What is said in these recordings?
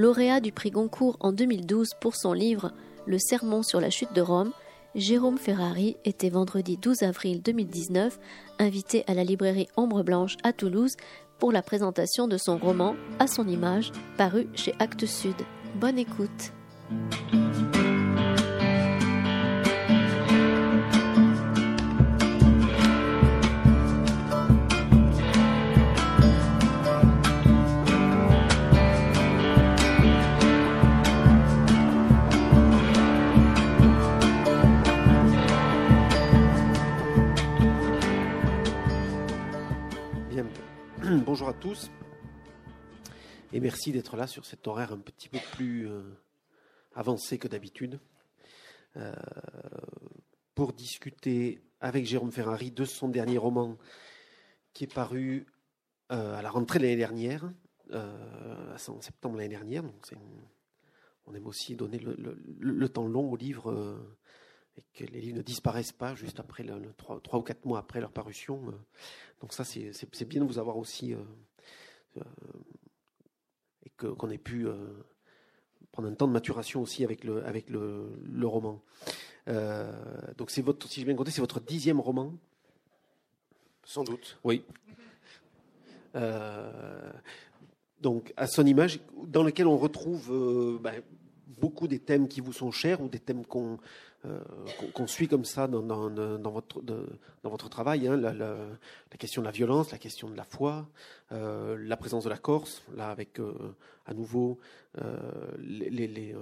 Lauréat du prix Goncourt en 2012 pour son livre Le sermon sur la chute de Rome, Jérôme Ferrari était vendredi 12 avril 2019 invité à la librairie Ombre Blanche à Toulouse pour la présentation de son roman À son image, paru chez Actes Sud. Bonne écoute. Bonjour à tous. Et merci d'être là sur cet horaire un petit peu plus euh, avancé que d'habitude. Euh, pour discuter avec Jérôme Ferrari de son dernier roman qui est paru euh, à la rentrée de l'année dernière, en septembre l'année dernière. On aime aussi donner le, temps long aux livres et que les livres ne disparaissent pas juste après le, ou quatre mois après leur parution. Donc ça, c'est bien de vous avoir aussi euh, euh, et qu'on ait pu euh, prendre un temps de maturation aussi avec le, avec le, roman. donc c'est votre, si j'ai bien compté, c'est votre dixième roman. Sans doute. Oui. donc à son image, dans lequel on retrouve ben, beaucoup des thèmes qui vous sont chers ou des thèmes qu'on euh, qu'on suit comme ça dans, votre, travail, hein, la, question de la violence, la question de la foi, euh, la présence de la Corse, là avec euh, à nouveau les,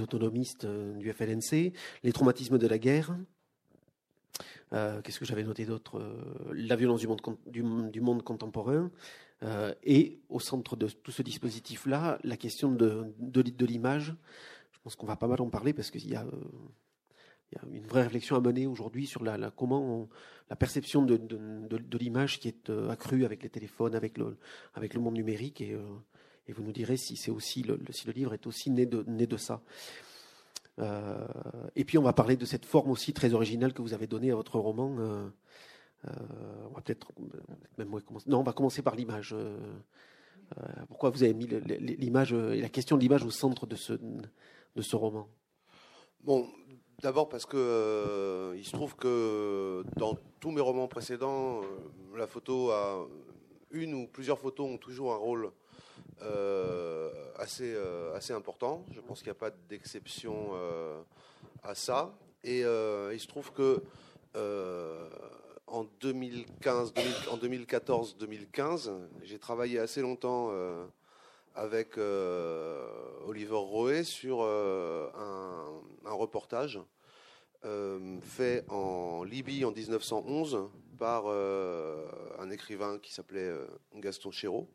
autonomistes du FLNC, les traumatismes de la guerre. Qu'est-ce que j'avais noté d'autre? La violence du monde, contemporain. et au centre de tout ce dispositif-là, la question de l'image, je pense qu'on va pas mal en parler parce qu'il y a, a une vraie réflexion à mener aujourd'hui sur la, la perception de, l'image qui est euh, accrue avec les téléphones, avec le, monde numérique. Et, euh, et vous nous direz si, aussi le, livre est aussi né de, ça. Euh, et puis on va parler de cette forme aussi très originale que vous avez donnée à votre roman. on va peut-être même. Non, on va commencer par l'image. pourquoi vous avez mis l'image et la question de l'image au centre de ce, de ce roman Bon, d'abord parce que euh, il se trouve que dans tous mes romans précédents, euh, la photo a une ou plusieurs photos ont toujours un rôle euh, assez assez important. Je pense qu'il n'y a pas d'exception à ça. Et il se trouve que en 2015, en 2014-2015, j'ai travaillé assez longtemps avec euh, Oliver Roé sur euh, un, reportage euh, fait en Libye en 1911 par un écrivain qui s'appelait Gaston Chéreau.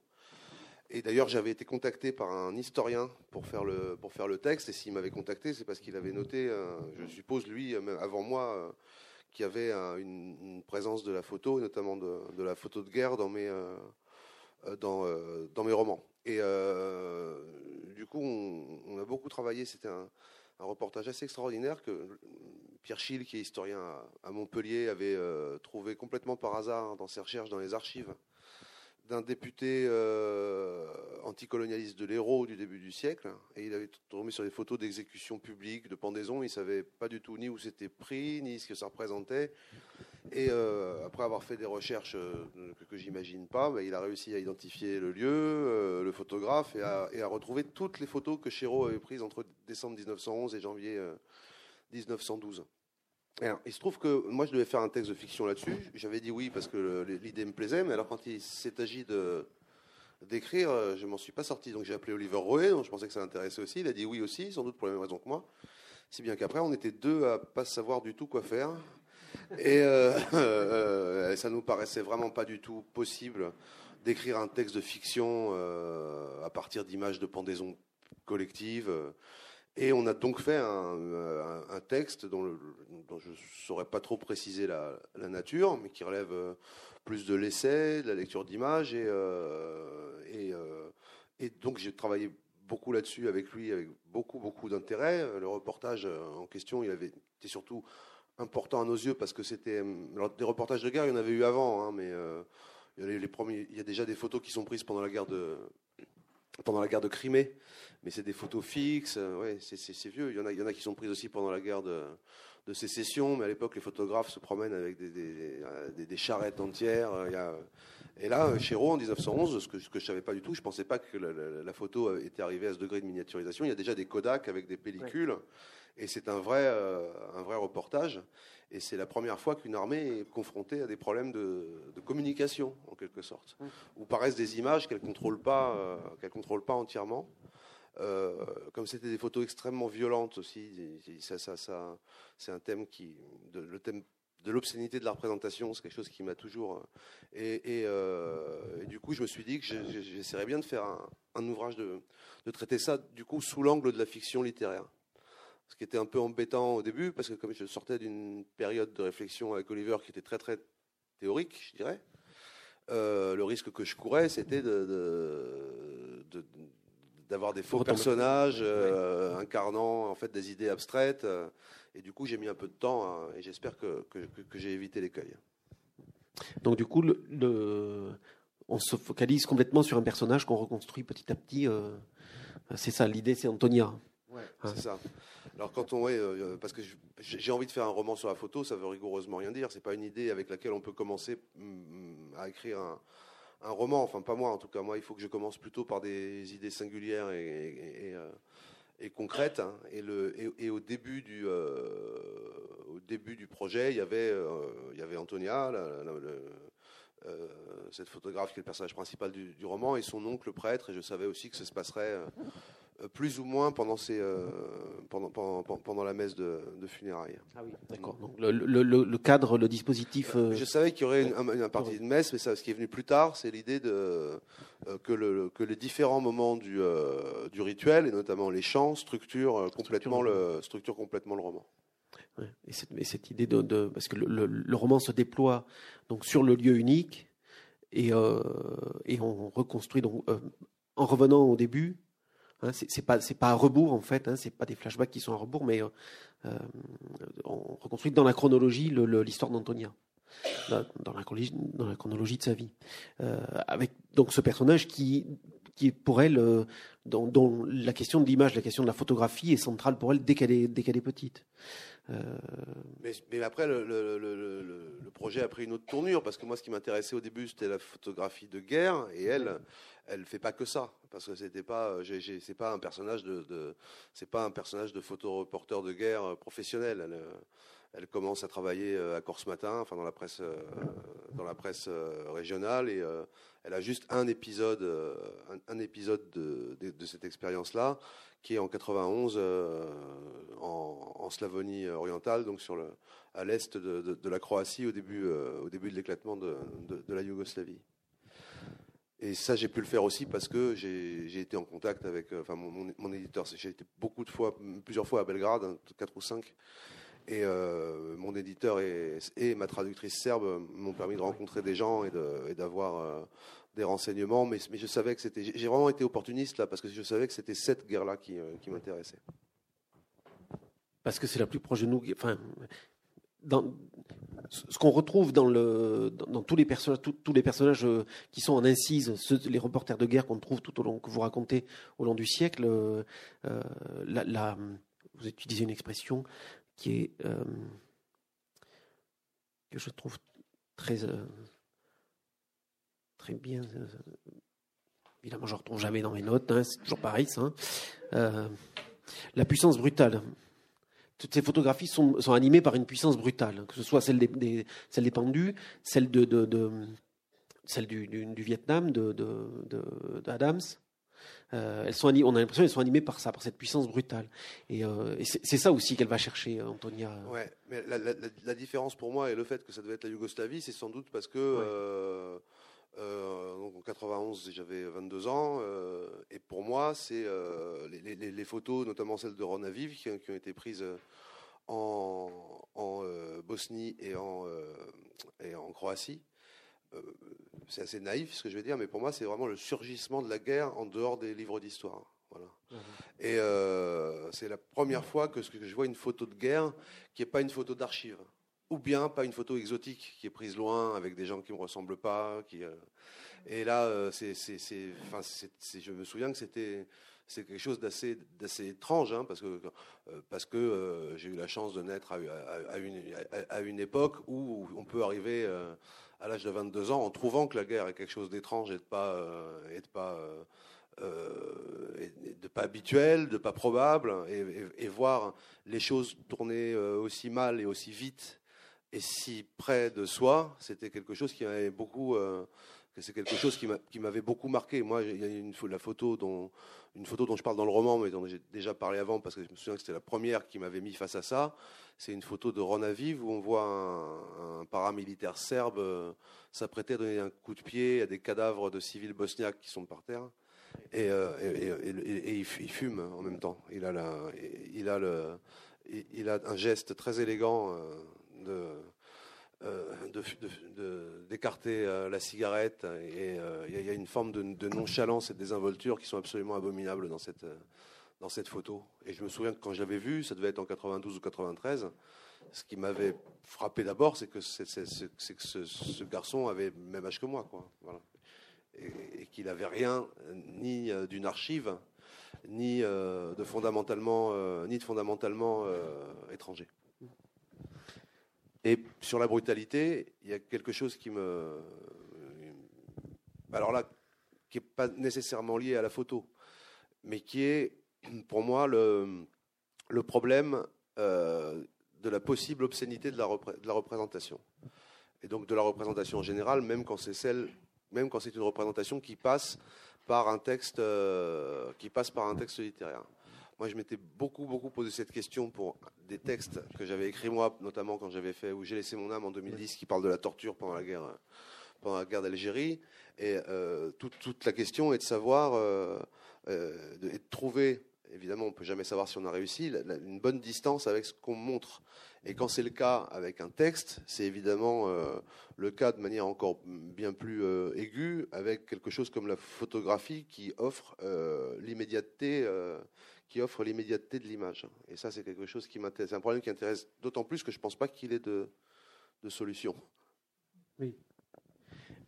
Et d'ailleurs, j'avais été contacté par un historien pour faire le, pour faire le texte. Et s'il m'avait contacté, c'est parce qu'il avait noté, je suppose lui, avant moi, qu'il y avait une, présence de la photo, notamment de, de, la photo de guerre dans mes, dans, dans mes romans. Et euh, du coup, on, a beaucoup travaillé. C'était un, reportage assez extraordinaire que Pierre Schill, qui est historien à, Montpellier, avait euh, trouvé complètement par hasard dans ses recherches dans les archives d'un député euh, anticolonialiste de l'Hérault du début du siècle. Et il avait tombé sur des photos d'exécution publique, de pendaison. Il ne savait pas du tout ni où c'était pris, ni ce que ça représentait. Et euh, après avoir fait des recherches euh, que, que j'imagine pas, bah, il a réussi à identifier le lieu, euh, le photographe, et à, et à, retrouver toutes les photos que Chéreau avait prises entre décembre 1911 et janvier 1912. Alors, il se trouve que moi, je devais faire un texte de fiction là-dessus. J'avais dit oui parce que l'idée me plaisait, mais alors quand il s'est agi de d'écrire, je m'en suis pas sorti. Donc j'ai appelé Oliver Roé, dont je pensais que ça l'intéressait aussi. Il a dit oui aussi, sans doute pour la même raison que moi. Si bien qu'après, on était deux à pas savoir du tout quoi faire. Et euh, euh, ça nous paraissait vraiment pas du tout possible d'écrire un texte de fiction euh, à partir d'images de pendaison collective. Et on a donc fait un, texte dont, je ne saurais pas trop préciser la, nature, mais qui relève plus de l'essai, de la lecture d'images. Et, et, et, donc j'ai travaillé beaucoup là-dessus avec lui, avec beaucoup, beaucoup d'intérêt. Le reportage en question, il avait été surtout important à nos yeux parce que c'était des reportages de guerre, il y en avait eu avant, hein, mais euh, il y, a les premiers, il y a déjà des photos qui sont prises pendant la guerre de, pendant la guerre de Crimée, mais c'est des photos fixes. Ouais, c'est vieux. Il y, en a, il y en a qui sont prises aussi pendant la guerre de, de sécession, mais à l'époque, les photographes se promènent avec des, des, charrettes entières. Il y a, et là, Chéreau, en 1911, ce que, ce que je savais pas du tout, je pensais pas que la, photo était arrivée à ce degré de miniaturisation. Il y a déjà des Kodak avec des pellicules, et c'est un vrai, euh, un vrai reportage. Et c'est la première fois qu'une armée est confrontée à des problèmes de, communication, en quelque sorte, mmh. où paraissent des images qu'elle contrôle pas, euh, qu'elle contrôle pas entièrement. Euh, comme c'était des photos extrêmement violentes aussi, ça, ça, ça c'est un thème qui, le thème de l'obscénité de la représentation, c'est quelque chose qui m'a toujours. Euh, et, du coup, je me suis dit que j'essaierais bien de faire un, ouvrage de, de, traiter ça, du coup, sous l'angle de la fiction littéraire. Ce qui était un peu embêtant au début, parce que comme je sortais d'une période de réflexion avec Oliver qui était très très théorique, je dirais, euh, le risque que je courais, c'était de, d'avoir des faux personnages incarnant en fait des idées abstraites. Et du coup, j'ai mis un peu de temps hein, et j'espère que, que, j'ai évité l'écueil. Donc, du coup, le, on se focalise complètement sur un personnage qu'on reconstruit petit à petit. Euh, c'est ça, l'idée, c'est Antonia. Ouais, hein. c'est ça. Alors quand on est, euh, parce que j'ai envie de faire un roman sur la photo, ça veut rigoureusement rien dire. C'est pas une idée avec laquelle on peut commencer mm, à écrire un, un, roman. Enfin, pas moi en tout cas. Moi, il faut que je commence plutôt par des idées singulières et, et, euh, et concrète. Hein. et, le, et, au, début du, euh, au début du projet, il y avait, euh, il y avait Antonia, euh, cette photographe qui est le personnage principal du, du, roman, et son oncle prêtre. Et je savais aussi que ça se passerait euh, plus ou moins pendant, ces, euh, pendant, pendant, pendant, la messe de, de funérailles. Ah oui, d'accord. Donc le, le, le, cadre, le dispositif. Euh, je savais qu'il y aurait une, une, partie de messe, mais ça, ce qui est venu plus tard, c'est l'idée de, que, le, que les différents moments du, du rituel, et notamment les chants, structurent complètement, le, structure complètement le roman. Ouais. Et, cette, et, cette, idée de, de parce que le, roman se déploie donc sur le lieu unique et, et on reconstruit donc en revenant au début Hein, c'est pas c'est pas à rebours en fait, hein, c'est pas des flashbacks qui sont à rebours, mais euh, euh, on reconstruit dans la chronologie l'histoire d'Antonia, dans, la dans la chronologie de sa vie, euh, avec donc ce personnage qui qui pour elle dont, la question de l'image, la question de la photographie est centrale pour elle dès qu'elle est dès qu'elle est petite. Mais, mais, après, le, le, le, le, projet a pris une autre tournure parce que moi, ce qui m'intéressait au début, c'était la photographie de guerre, et elle, elle fait pas que ça parce que c'était pas euh, c'est pas un personnage de, c'est pas un personnage de photoreporter de guerre euh, professionnel. Elle, euh, elle, commence à travailler à Corse Matin enfin dans la presse dans la presse régionale et elle a juste un épisode un, épisode de, cette expérience là qui est en 91 en, en, Slavonie orientale donc sur le à l'est de, de, la Croatie au début au début de l'éclatement de, la Yougoslavie et ça, j'ai pu le faire aussi parce que j'ai été en contact avec euh, enfin, mon, mon, éditeur. J'ai été beaucoup de fois, plusieurs fois à Belgrade, hein, quatre ou cinq. Et euh, mon éditeur et, ma traductrice serbe m'ont permis de rencontrer des gens et d'avoir euh, des renseignements. Mais, je savais que c'était. J'ai vraiment été opportuniste là parce que je savais que c'était cette guerre-là qui, qui m'intéressait. Parce que c'est la plus proche de nous. Enfin, ce qu'on retrouve dans, tous les personnages, euh, qui sont en incise, les reporters de guerre qu'on trouve tout au long, que vous racontez au long du siècle, euh, la, vous utilisez une expression qui est euh, que je trouve très très bien. évidemment, je ne retrouve jamais dans mes notes. Hein, c'est toujours pareil, ça. Hein. la puissance brutale toutes ces photographies sont, sont, animées par une puissance brutale, que ce soit celle des, des celle des pendus, celle de, de, de celle du, du, du, Vietnam, de, de, Adams. Euh, elles sont on a l'impression qu'elles sont animées par ça, par cette puissance brutale. Et, euh, et c'est ça aussi qu'elle va chercher, Antonia. Ouais, mais la, la, la, différence pour moi et le fait que ça devait être la Yougoslavie, c'est sans doute parce que euh, euh, donc en 91, j'avais 22 ans, euh, et pour moi, c'est euh, les, les, les, photos, notamment celles de Ron Aviv, qui, qui ont été prises en, en Bosnie et en, et en Croatie. c'est assez naïf ce que je vais dire, mais pour moi, c'est vraiment le surgissement de la guerre en dehors des livres d'histoire. Voilà. Mmh. Et c'est la première fois que, que, je vois une photo de guerre qui n'est pas une photo d'archive. Ou bien pas une photo exotique qui est prise loin avec des gens qui me ressemblent pas. Qui, et là, enfin, je me souviens que c'était c'est quelque chose d'assez d'assez étrange hein, parce que parce que j'ai eu la chance de naître à, une, à, une époque où on peut arriver à l'âge de 22 ans en trouvant que la guerre est quelque chose d'étrange et de pas pas euh, de pas habituel, de pas probable, et, voir les choses tourner euh, aussi mal et aussi vite et si près de soi, c'était quelque chose qui m'avait beaucoup, euh, c'est quelque chose qui m'avait beaucoup marqué. Moi, il y a une photo dont une photo dont je parle dans le roman, mais dont j'ai déjà parlé avant parce que je me souviens que c'était la première qui m'avait mis face à ça. C'est une photo de Ronaviv où on voit un, paramilitaire serbe s'apprêter à donner un coup de pied à des cadavres de civils bosniaques qui sont par terre. Euh, et, et, il fume en même temps. Il a, il a, il a un geste très élégant euh, d'écarter euh, la cigarette et il y, a une forme de, nonchalance et de désinvolture qui sont absolument abominables dans cette, dans cette photo. Et je me souviens que quand je l'avais vu, ça devait être en 92 ou 93, ce qui m'avait frappé d'abord, c'est que, ce, garçon avait le même âge que moi. Quoi. Et, qu'il n'avait rien ni euh, d'une archive, ni euh, de fondamentalement, euh, ni de fondamentalement étranger. Et sur la brutalité, il y a quelque chose qui me, alors là, qui n'est pas nécessairement lié à la photo, mais qui est pour moi le, problème de la possible obscénité de la, de la, représentation. Et donc de la représentation en général, même quand c'est celle même quand c'est une représentation qui passe par un texte, euh, qui passe par un texte littéraire. Moi, je m'étais beaucoup, beaucoup posé cette question pour des textes que j'avais écrits moi, notamment quand j'avais fait Où j'ai laissé mon âme en 2010, qui parle de la torture pendant la guerre, pendant la guerre d'Algérie. Et euh, toute, la question est de savoir, euh, de, et de trouver évidemment, on ne peut jamais savoir si on a réussi, une bonne distance avec ce qu'on montre. Et quand c'est le cas avec un texte, c'est évidemment euh, le cas de manière encore bien plus euh, aiguë avec quelque chose comme la photographie qui offre euh, l'immédiateté, qui offre l'immédiateté de l'image. Et ça, c'est quelque chose qui m'intéresse. C'est un problème qui intéresse d'autant plus que je ne pense pas qu'il ait de, de solution. Oui.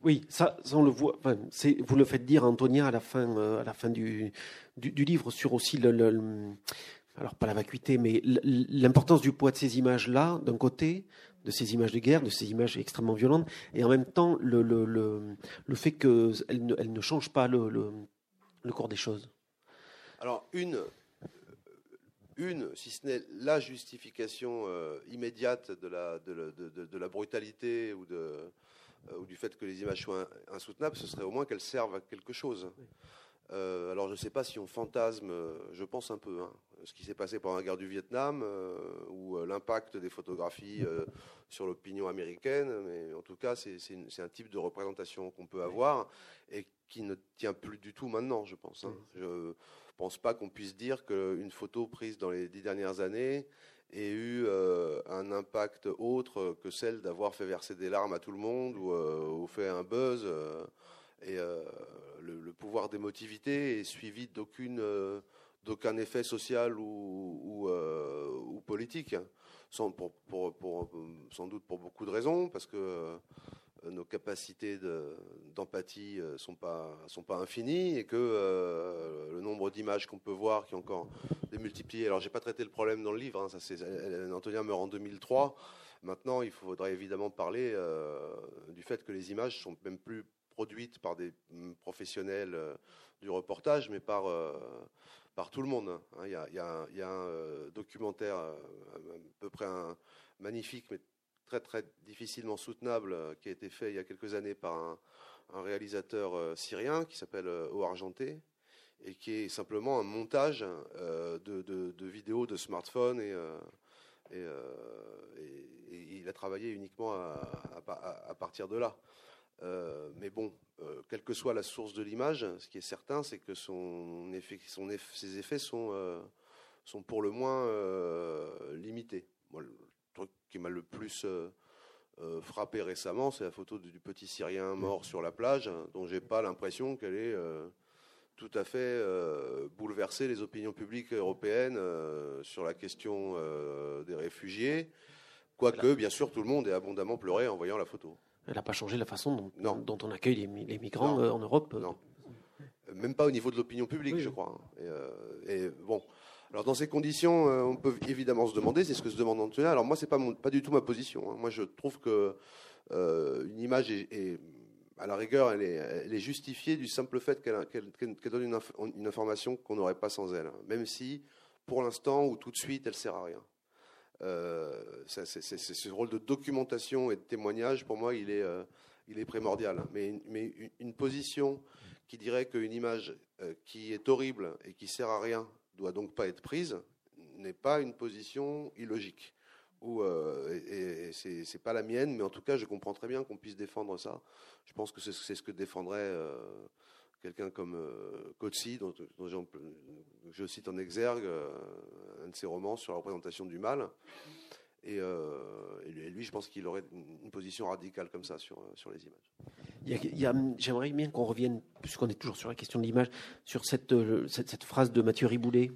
Oui, ça, on le voit. vous le faites dire, Antonia, à la fin, à la fin du, du, livre, sur aussi le, alors pas la vacuité, mais l'importance du poids de ces images-là, d'un côté, de ces images de guerre, de ces images extrêmement violentes, et en même temps le, le, le, le fait qu'elles ne, elles ne changent pas le, le, cours des choses. Alors, une, une si ce n'est la justification euh, immédiate de la, de, de, de, la brutalité ou, de, euh, ou du fait que les images soient insoutenables, ce serait au moins qu'elles servent à quelque chose. Euh, alors je ne sais pas si on fantasme, je pense un peu, hein, ce qui s'est passé pendant la guerre du Vietnam ou l'impact des photographies sur l'opinion américaine. Mais en tout cas, c'est un type de représentation qu'on peut avoir et qui ne tient plus du tout maintenant, je pense. Hein. Je pense pas qu'on puisse dire qu'une photo prise dans les dix dernières années ait eu un impact autre que celle d'avoir fait verser des larmes à tout le monde ou, fait un buzz. et le, pouvoir d'émotivité est suivi d'aucun effet social ou, euh, politique, sans, sans doute pour beaucoup de raisons, parce que euh, nos capacités d'empathie ne euh, sont, pas, infinies et que le nombre d'images qu'on peut voir qui est encore démultiplié. Alors, j'ai pas traité le problème dans le livre, hein, Antonia meurt en 2003. Maintenant, il faudrait évidemment parler du fait que les images sont même plus produites par des mm, professionnels du reportage, mais par, tout le monde. Hein. Il y a, un euh, documentaire euh, à peu près magnifique, mais très très difficilement soutenable, euh, qui a été fait il y a quelques années par un, réalisateur syrien qui s'appelle O Argenté, et qui est simplement un montage de, vidéos de smartphones et, il a travaillé uniquement à partir de là. Euh, mais bon, euh, quelle que soit la source de l'image, ce qui est certain, c'est que son effet, ses effets sont, euh, sont pour le moins limités. Truc qui m'a le plus frappé récemment, c'est la photo du petit Syrien mort sur la plage, dont j'ai pas l'impression qu'elle ait tout à fait bouleversé les opinions publiques européennes sur la question des réfugiés Quoique, bien sûr, tout le monde ait abondamment pleuré en voyant la photo. Elle n'a pas changé la façon dont, Non. dont on accueille les, mi- les migrants Non. euh, en Europe. Non. Même pas au niveau de l'opinion publique, Oui, je crois. Et, euh, et bon. Alors dans ces conditions, euh, on peut évidemment se demander, c'est ce que se demande Antonin. Alors moi, c'est pas pas du tout ma position. hein. Moi, je trouve que euh, une image à la rigueur, elle est, justifiée du simple fait qu'elle donne une, inf- une information qu'on n'aurait pas sans elle. Même si, pour l'instant ou tout de suite, elle sert à rien. Euh, ce rôle de documentation et de témoignage, pour moi, il est, euh, primordial. Mais, une- position qui dirait qu'une image qui est horrible et qui sert à rien doit donc pas être prise n'est pas une position illogique. Ou euh, et, et c'est c'est pas la mienne, mais en tout cas, je comprends très bien qu'on puisse défendre ça. Je pense que c'est c'est ce que défendrait euh, quelqu'un comme euh, dont, dont je cite en exergue euh, un de ses romans sur la représentation du mal. Et, euh, et lui- et lui, je pense qu'il aurait une position radicale comme ça sur, sur les images. J'aimerais bien qu'on revienne, puisqu'on est toujours sur la question de l'image, sur cette, euh, cette, cette phrase de Mathieu Riboulet.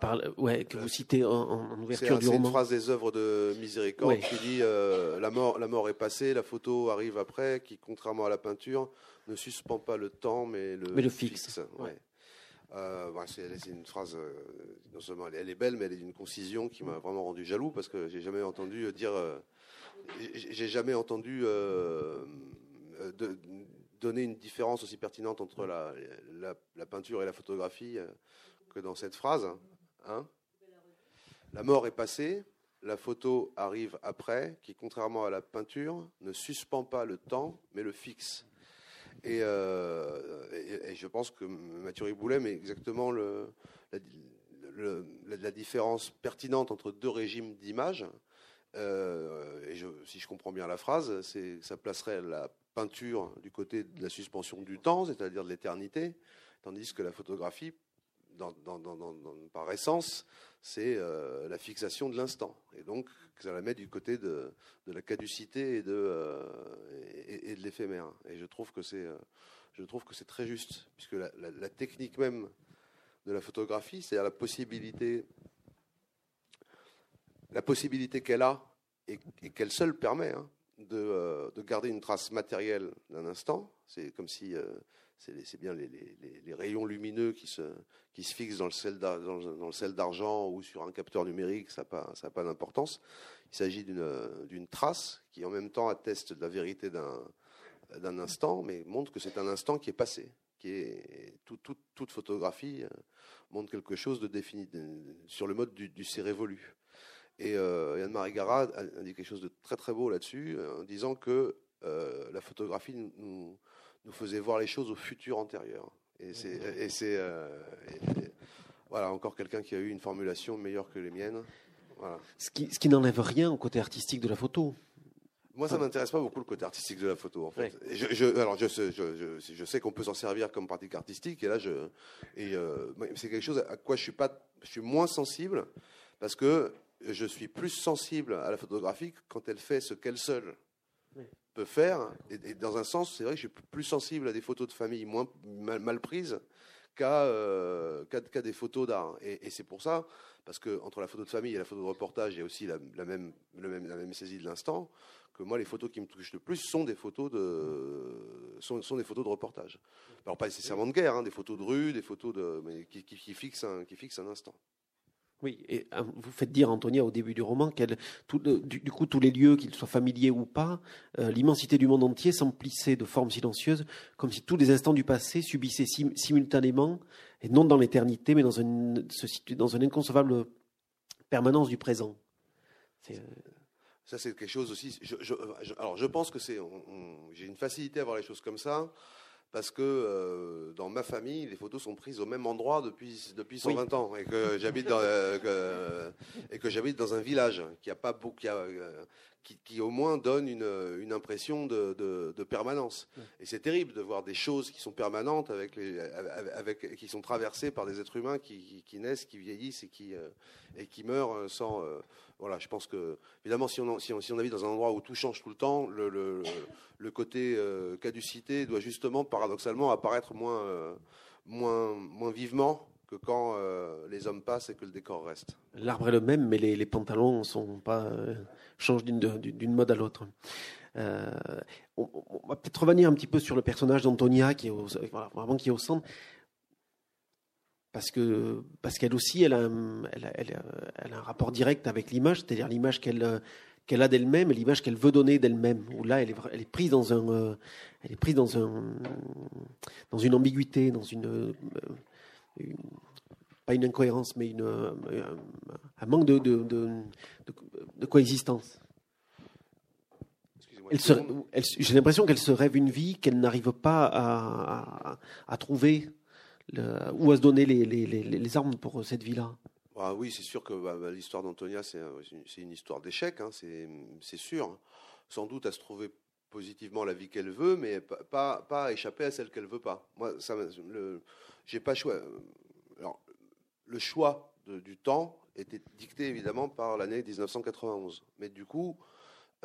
Par- ouais, que vous citez en, ouverture du c'est une roman. phrase des œuvres de Miséricorde Ouais. qui dit euh, la, mort, la mort est passée, la photo arrive après, qui, contrairement à la peinture, ne suspend pas le temps, mais le, Mais le fixe. Ouais. Euh, bah, c'est une phrase, euh, non seulement elle, est- elle est belle, mais elle est d'une concision qui m'a vraiment rendu jaloux parce que j'ai jamais entendu euh, dire, j'ai jamais entendu donner une différence aussi pertinente entre la, peinture et la photographie que dans cette phrase. hein. La mort est passée, la photo arrive après, qui contrairement à la peinture ne suspend pas le temps, mais le fixe. Et, euh, et- je pense que Mathieu Riboulet met exactement la, différence pertinente entre deux régimes d'image. Euh, si je comprends bien la phrase, ça placerait la peinture du côté de la suspension du temps, c'est-à-dire de l'éternité, tandis que la photographie, par essence, c'est euh, la fixation de l'instant. Et donc, ça la met du côté de, la caducité et de, euh, et, de l'éphémère. Et je trouve que c'est, euh, je trouve que c'est très juste, puisque la, technique même de la photographie, c'est-à-dire la possibilité, la possibilité qu'elle a et, qu'elle seule permet hein, de, de garder une trace matérielle d'un instant. C'est comme si c'est bien les, rayons lumineux qui se, fixent dans le sel d'argent ou sur un capteur numérique, ça n'a pas, d'importance. Il s'agit d'une trace qui en même temps atteste de la vérité d'un instant, mais montre que c'est un instant qui est passé, toute photographie euh, montre quelque chose de défini sur le mode du, du c'est révolu. Et euh, et Anne-Marie Gara a, a dit quelque chose de très très beau là-dessus, euh, en disant que euh, la photographie nous, nous, faisait voir les choses au futur antérieur. Et c'est c'est euh, et- et- voilà encore quelqu'un qui a eu une formulation meilleure que les miennes. Voilà. Ce qui, ce qui n'enlève rien au côté artistique de la photo. Moi, ça m'intéresse pas beaucoup le côté artistique de la photo. En fait. Je, je- alors, je sais, je, je- je sais qu'on peut s'en servir comme pratique artistique, et là, je, et euh, c'est quelque chose à quoi je suis pas, je suis moins sensible, parce que je suis plus sensible à la photographie quand elle fait ce qu'elle seule. Peut faire. Et, dans un sens, c'est vrai que je suis plus sensible à des photos de famille moins mal, prises qu'à euh, des photos d'art. Et, c'est pour ça, parce que entre la photo de famille et la photo de reportage, il y a aussi la, même, la même saisie de l'instant. Que moi, les photos qui me touchent le plus sont des photos de, sont, sont des photos de reportage. Alors pas nécessairement de guerre, hein, des photos de rue, des photos de, mais qui, qui, qui fixent qui fixent un instant. Oui, et euh, vous faites dire, Antonia, au début du roman, qu'elle, du, coup, tous les lieux, qu'ils soient familiers ou pas, euh, l'immensité du monde entier s'emplissait de formes silencieuses, comme si tous les instants du passé subissaient sim- simultanément, et non dans l'éternité, mais dans une, dans une inconcevable permanence du présent. Euh, Ça, c'est quelque chose aussi. Alors, je pense que c'est. J'ai une facilité à voir les choses comme ça. Parce que euh, dans ma famille, les photos sont prises au même endroit depuis, depuis 120 ans. Et que j'habite dans, euh, que- et que j'habite dans un village qui, a pas beaucoup, qui, a, euh, qui, qui au moins donne une, une impression de, de- de permanence. Et c'est terrible de voir des choses qui sont permanentes, avec les, avec, avec- qui sont traversées par des êtres humains qui, qui- qui naissent, qui vieillissent et qui, euh, et qui meurent sans. euh, voilà, je pense que, évidemment, si on, si, on, si on habite dans un endroit où tout change tout le temps, le, le, le côté euh, caducité doit justement, paradoxalement, apparaître moins, euh, moins, moins vivement que quand les hommes passent et que le décor reste. L'arbre est le même, mais les, pantalons sont pas changent d'une mode à l'autre. on, va peut-être revenir un petit peu sur le personnage d'Antonia qui est vraiment qui est au centre parce que parce qu'elle aussi elle a, un, rapport direct avec l'image, c'est-à-dire l'image qu'elle qu'elle a d'elle-même et l'image qu'elle veut donner d'elle-même. Là, elle est, elle est prise dans un, euh, elle est prise dans un, dans une ambiguïté, dans une, euh, pas une incohérence, mais une, un, manque de, de, de, coexistence. J'ai l'impression qu'elle se rêve une vie qu'elle n'arrive pas à, à, à trouver ou à se donner les, les, les, armes pour cette vie-là ah Oui, c'est sûr que bah, bah, l'histoire d'Antonia, c'est une histoire d'échec, hein, c'est sûr. Sans doute à se trouver positivement la vie qu'elle veut, mais pas, pas, échapper à celle qu'elle veut pas. Moi, ça, le, j'ai pas choix. Alors, le choix du temps était dicté évidemment par l'année 1991. Mais du coup,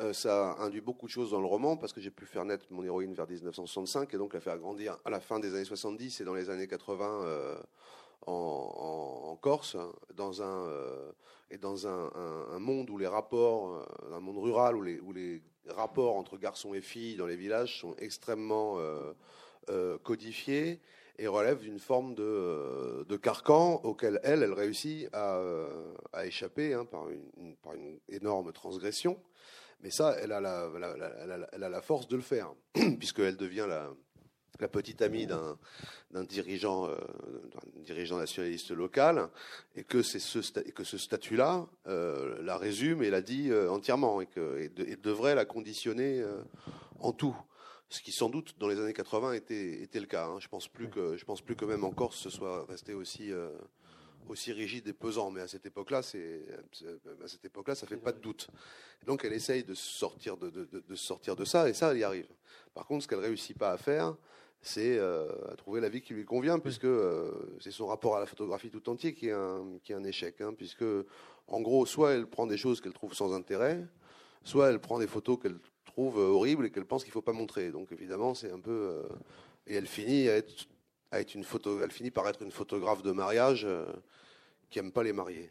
euh, ça induit beaucoup de choses dans le roman parce que j'ai pu faire naître mon héroïne vers 1965 et donc la faire grandir à la fin des années 70 et dans les années 80 euh, en, Corse, dans un, euh, et dans un, monde où les rapports, un monde rural où les, où les rapports entre garçons et filles dans les villages sont extrêmement codifiés et relèvent d'une forme de, de, carcan auquel elle, elle réussit à, à échapper hein, par, une, par une énorme transgression. Mais ça, elle a la, elle a la, force de le faire, puisqu'elle devient la, la petite amie d'un dirigeant, euh, nationaliste local, et que, ce, que ce statut-là euh, la résume et la dit euh, entièrement, et, que, devrait la conditionner en tout. Ce qui sans doute dans les années 80 était, le cas. Hein. Je pense pense plus que même en Corse ce soit resté aussi aussi rigide et pesant. Mais à cette époque-là, c'est, à cette époque-là, ça fait pas de doute. Donc, elle essaye de sortir de, sortir de ça, et ça, elle y arrive. Par contre, ce qu'elle réussit pas à faire, c'est euh, à trouver la vie qui lui convient, puisque euh, c'est son rapport à la photographie tout entier qui est un, qui est un échec. Hein, puisque, en gros, soit elle prend des choses qu'elle trouve sans intérêt, soit elle prend des photos qu'elle trouve horribles et qu'elle pense qu'il faut pas montrer. Donc, évidemment, c'est un peu. Euh, et elle finit à être une photo, elle finit par être une photographe de mariage euh, qui aime pas les mariés.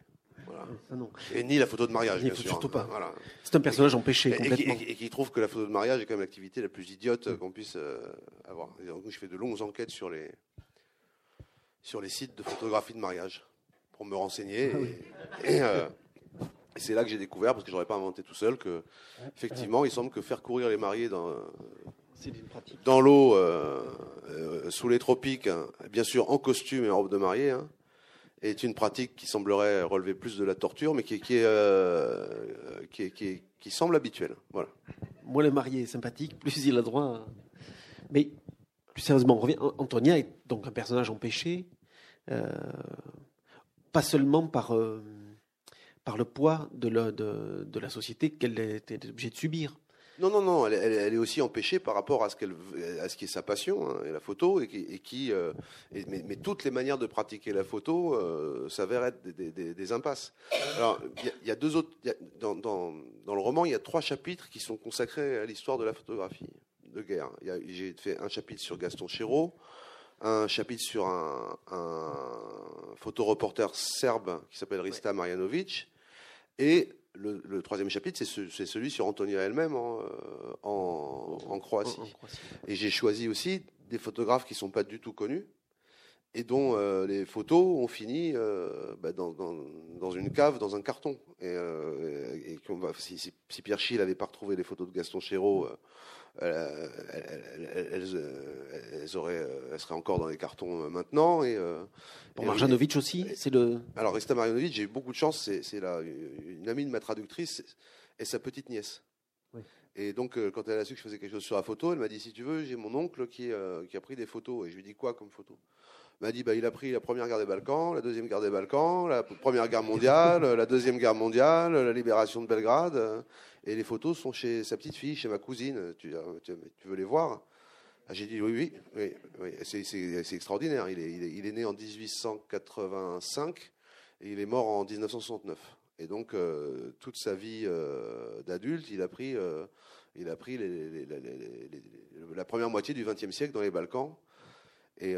Et ni la photo de mariage, bien sûr. Surtout pas. C'est un personnage empêché et, complètement. Et, qui trouve que la photo de mariage est quand même l'activité la plus idiote qu'on puisse euh, avoir. donc, je fais de longues enquêtes sur les sur les sites de photographie de mariage pour me renseigner. Ah euh, et, c'est là que j'ai découvert, parce que j'aurais pas inventé tout seul, que effectivement, il semble que faire courir les mariés dans dans l'eau, euh, euh, sous les tropiques, hein, bien sûr en costume et en robe de mariée, hein, est une pratique qui semblerait relever plus de la torture, mais qui, qui, euh, qui, semble habituelle. Voilà. Moi, le marié est sympathique, plus il a droit. Mais plus sérieusement, on revient. Antonia est donc un personnage empêché, pas seulement par, par le poids de la, de la société qu'elle était obligée de subir. Non, non, non, elle, est aussi empêchée par rapport à ce, qu'elle, à ce qui est sa passion, hein, et la photo, et qui, euh, mais, toutes les manières de pratiquer la photo euh, s'avèrent être des, impasses. Alors, il y, a deux autres, dans, le roman, il y a trois chapitres qui sont consacrés à l'histoire de la photographie de guerre. j'ai fait un chapitre sur Gaston Chéreau, un chapitre sur un, un photoreporter serbe qui s'appelle Rista Marjanovic, et le, troisième chapitre, c'est celui sur Antonia elle-même en, euh, Croatie. Et j'ai choisi aussi des photographes qui ne sont pas du tout connus et dont euh, les photos ont fini euh, bah, dans, une cave, dans un carton. Et, si, Pierre Schill n'avait pas retrouvé les photos de Gaston Chéreau, elles, auraient, seraient encore dans les cartons maintenant. Et, pour Marjanovic aussi, c'est le. Alors Resta Marjanovic, j'ai eu beaucoup de chance. C'est une amie de ma traductrice et sa petite nièce. Et donc, euh, quand elle a su que je faisais quelque chose sur la photo, elle m'a dit si tu veux, j'ai mon oncle qui, euh, qui, a pris des photos. Et je lui ai dit quoi comme photo? M'a dit bah, il a pris la première guerre des Balkans, la deuxième guerre des Balkans, la première guerre mondiale, la deuxième guerre mondiale, la libération de Belgrade. Et les photos sont chez sa petite fille, chez ma cousine. Tu, tu veux les voir? Ah, j'ai dit oui, oui, oui, c'est extraordinaire. Il est, il, est, né en 1885 et il est mort en 1969. Et donc, euh, toute sa vie euh, d'adulte, il a pris, euh, il a pris la première moitié du XXe siècle dans les Balkans. Et,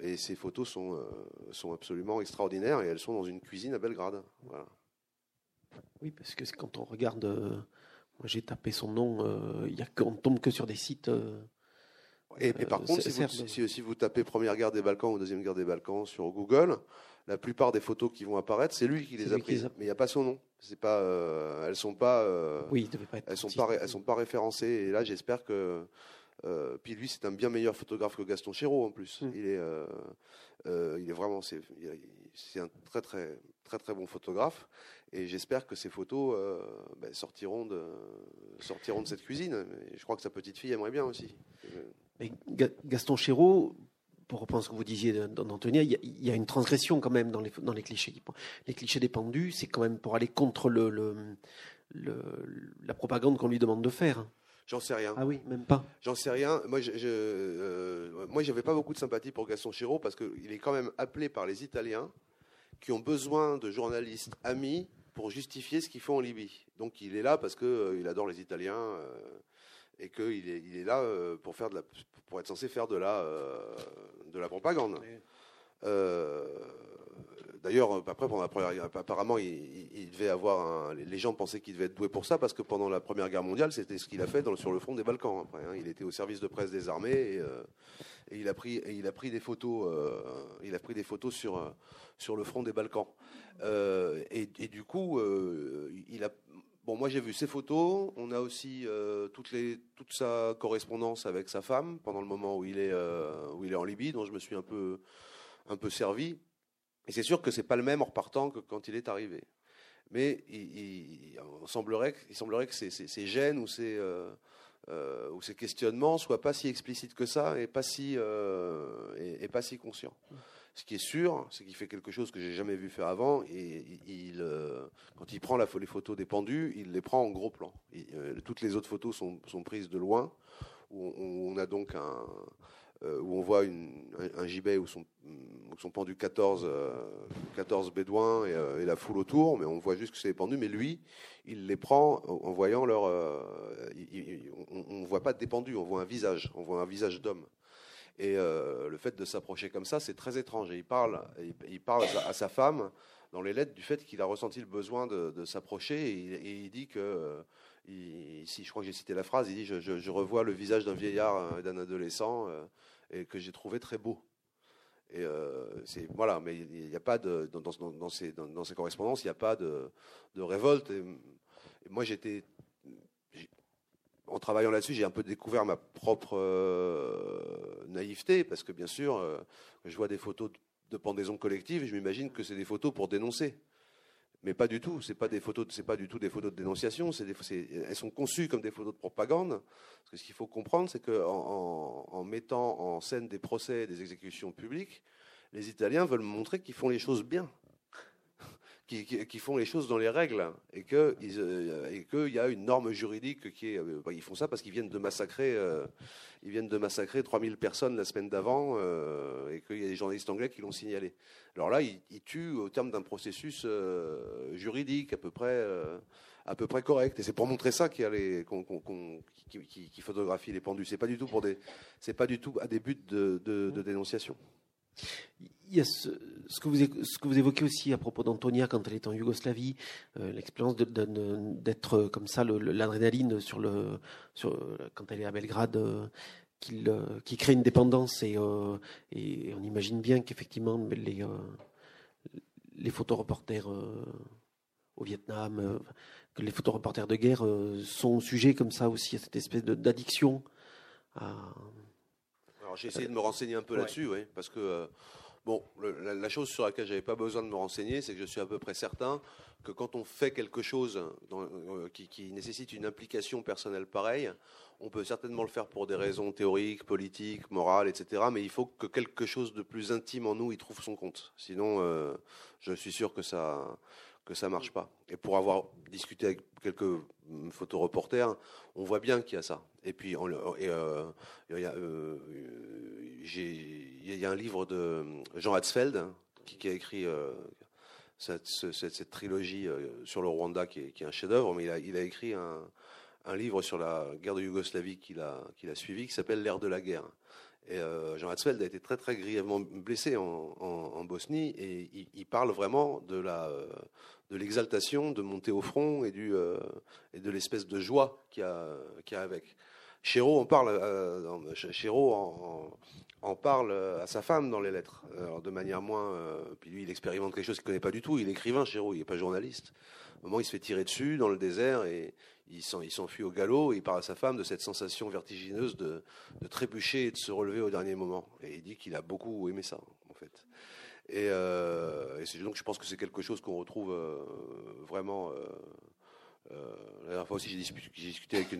et, ces photos sont, sont absolument extraordinaires et elles sont dans une cuisine à Belgrade. Voilà. Oui, parce que quand on regarde, moi j'ai tapé son nom, y a, on tombe que sur des sites. Et, par contre, si vous, tapez Première guerre des Balkans ou Deuxième guerre des Balkans sur Google, la plupart des photos qui vont apparaître, c'est lui qui les a prises. Mais il n'y a pas son nom. C'est pas, euh, elles sont pas, euh, oui, pas elles sont pas, elles sont pas référencées. Et là, j'espère que. Euh, puis lui, c'est un bien meilleur photographe que Gaston Chéreau en plus. Hmm. Il est, il est vraiment, c'est, un très très très très bon photographe. Et j'espère que ces photos ben, sortiront de sortiront de cette cuisine. je crois que sa petite fille aimerait bien aussi. Gaston Chéreau, pour reprendre ce que vous disiez d'Antonia, il, y, a une transgression quand même dans les, dans les clichés. Les clichés des pendus, c'est quand même pour aller contre le, le, la propagande qu'on lui demande de faire. J'en sais rien. Ah oui, même pas. J'en sais rien. Moi, je, euh, moi, j'avais pas beaucoup de sympathie pour Gaston Chéreau parce qu'il est quand même appelé par les Italiens qui ont besoin de journalistes amis pour justifier ce qu'ils font en Libye. Donc, il est là parce qu'il euh, adore les Italiens. Euh, et qu'il est, il est là euh, pour, faire de la, pour être censé faire de la, euh, de la propagande. Euh, d'ailleurs, après, pendant la première, apparemment, il, devait avoir les gens pensaient qu'il devait être doué pour ça parce que pendant la Première Guerre mondiale, c'était ce qu'il a fait sur le front des Balkans. Hein. il était au service de presse des armées et, et il a pris, il a pris des photos, il a pris des photos sur sur le front des Balkans. Et, du coup, Bon, moi j'ai vu ses photos. On a aussi euh, toute sa correspondance avec sa femme pendant le moment où il est, euh, où il est en Libye, dont je me suis un peu, un peu servi. Et c'est sûr que c'est pas le même en repartant que quand il est arrivé. Mais il, semblerait, il semblerait que ces, gènes ou ces, euh, ou ces questionnements soient pas si explicites que ça et pas si, et, et pas si conscients. Ce qui est sûr, c'est qu'il fait quelque chose que j'ai jamais vu faire avant. Et il, euh, quand il prend la, les photos des pendus, il les prend en gros plan. Euh, toutes les autres photos sont, sont, prises de loin, où on, a donc un, euh, où on voit un, gibet où sont, pendus 14, 14 bédouins et, la foule autour, mais on voit juste que c'est les pendus. Mais lui, il les prend en, voyant leur. on ne voit pas des on voit un visage, on voit un visage d'homme. Et euh, le fait de s'approcher comme ça, c'est très étrange. Et il parle, il, parle à sa, femme dans les lettres du fait qu'il a ressenti le besoin de, s'approcher. Et, il dit que, si je crois que j'ai cité la phrase, il dit je, revois le visage d'un vieillard et d'un adolescent euh, et que j'ai trouvé très beau. Et euh, voilà, mais il n'y a pas de dans, ces, correspondances, il n'y a pas de, révolte. moi, j'étais en travaillant là-dessus, j'ai un peu découvert ma propre euh, naïveté, parce que bien sûr, euh, je vois des photos de pendaison collective et je m'imagine que c'est des photos pour dénoncer. Mais pas du tout. C'est pas des photos, c'est pas du tout des photos de dénonciation. Elles sont conçues comme des photos de propagande. Parce que ce qu'il faut comprendre, c'est qu'en en, mettant en scène des procès, des exécutions publiques, les Italiens veulent montrer qu'ils font les choses bien qui, font les choses dans les règles et que euh, et qu'il y a une norme juridique qui est. Euh, bah, ils font ça parce qu'ils viennent de massacrer. Euh, ils viennent de massacrer 3000 personnes la semaine d'avant et qu'il y a des journalistes anglais qui l'ont signalé. Alors là, ils, tuent au terme d'un processus juridique à peu près à peu près correct. Et c'est pour montrer ça qu'il y a les, qui, qui, photographie les pendus. C'est pas du tout pour des, c'est pas du tout à des buts de, de dénonciation. Il y a ce, que vous, ce, que vous, évoquez aussi à propos d'Antonia quand elle est en Yougoslavie, euh, l'expérience d'être comme ça, l'adrénaline sur le, sur, quand elle est à Belgrade, euh, qui crée une dépendance et, euh, et on imagine bien qu'effectivement les, les photoreporters au Vietnam, que les photoreporters de guerre sont sujets comme ça aussi à cette espèce d'addiction à j'ai essayé de me renseigner un peu là-dessus, oui, parce que bon, la, chose sur laquelle j'avais pas besoin de me renseigner, c'est que je suis à peu près certain que quand on fait quelque chose euh, qui, nécessite une implication personnelle pareille, on peut certainement le faire pour des raisons théoriques, politiques, morales, etc. Mais il faut que quelque chose de plus intime en nous y trouve son compte. Sinon, euh, je suis sûr que ça que ça marche pas. Et pour avoir discuté avec quelques photoreporters, on voit bien qu'il y a ça. Et puis, il y, a un livre de Jean Hatzfeld qui, a écrit euh, cette, trilogie euh, sur le Rwanda qui est, un chef-d'œuvre, mais il a, écrit un, livre sur la guerre de Yougoslavie qu'il a, qu'il a suivi qui s'appelle L'ère de la guerre. Et Jean Hatzfeld a été très très grièvement blessé en, Bosnie et il, parle vraiment de la de l'exaltation de monter au front et du et de l'espèce de joie qu'il y a, qu'il a avec. Chéreau en parle, euh, en, parle à sa femme dans les lettres, de manière moins. puis lui, il expérimente quelque chose qu'il connaît pas du tout. Il est écrivain, Chéreau, il n'est pas journaliste. Au moment, il se fait tirer dessus dans le désert et il s'enfuit au galop. Et il parle à sa femme de cette sensation vertigineuse de, trébucher et de se relever au dernier moment. Et il dit qu'il a beaucoup aimé ça, en fait. Et, euh, donc, je pense que c'est quelque chose qu'on retrouve euh, vraiment. Euh, la dernière fois aussi, j'ai discuté, avec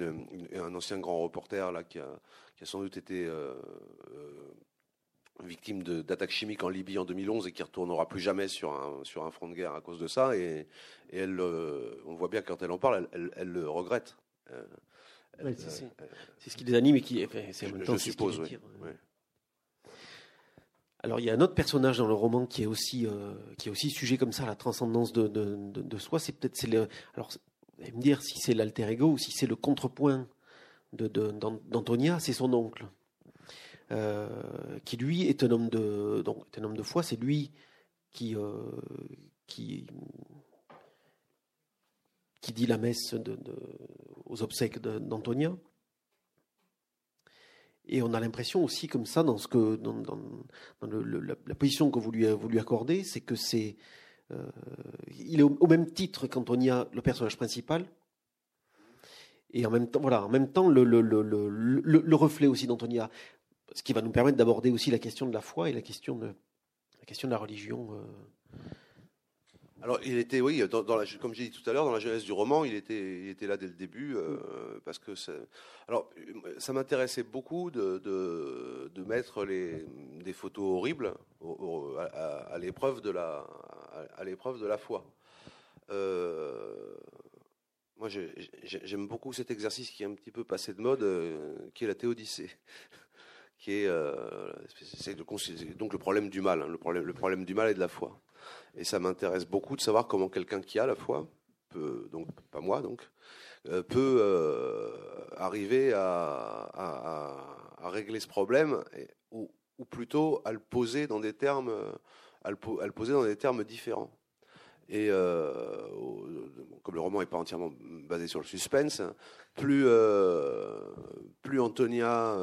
un ancien grand reporter là, qui, a, sans doute été victime d'attaques chimiques en Libye en 2011 et qui retournera plus jamais sur un, sur un front de guerre à cause de ça. Et, elle, on voit bien quand elle en parle, elle, le regrette. c'est ce qui les anime et qui. c'est je, je suppose, oui. Alors il y a un autre personnage dans le roman qui est aussi qui est aussi sujet comme ça à la transcendance de, de, de, soi. C'est peut-être c'est alors me dire si c'est l'alter ego ou si c'est le contrepoint d'Antonia, c'est son oncle, euh, qui lui est un homme de, donc, est un homme de foi. C'est lui qui, euh, qui, qui dit la messe aux obsèques d'Antonia. Et on a l'impression aussi, comme ça, dans, ce que, dans, dans, la, position que vous lui, vous lui accordez, c'est que c'est euh, il est au, même titre qu'Antonia, le personnage principal. Et en même temps, voilà, en même temps, le, le, le, le reflet aussi d'Antonia, ce qui va nous permettre d'aborder aussi la question de la foi et la question de la religion. Euh, alors, il était, oui, dans, la, comme j'ai dit tout à l'heure, dans la jeunesse du roman, il était, là dès le début, euh, parce que alors, ça m'intéressait beaucoup de, mettre des photos horribles à, l'épreuve de la, foi. Euh, moi, j'aime beaucoup cet exercice qui est un petit peu passé de mode, qui est la théodicée qui est, c'est donc le problème du mal, hein, le, problème, le problème du mal et de la foi. Et ça m'intéresse beaucoup de savoir comment quelqu'un qui a la foi, peut, donc pas moi donc, euh, peut euh, arriver à, régler ce problème, ou, plutôt à le poser dans des termes, à le, poser dans des termes différents. Et euh, comme le roman n'est pas entièrement basé sur le suspense, plus, plus Antonia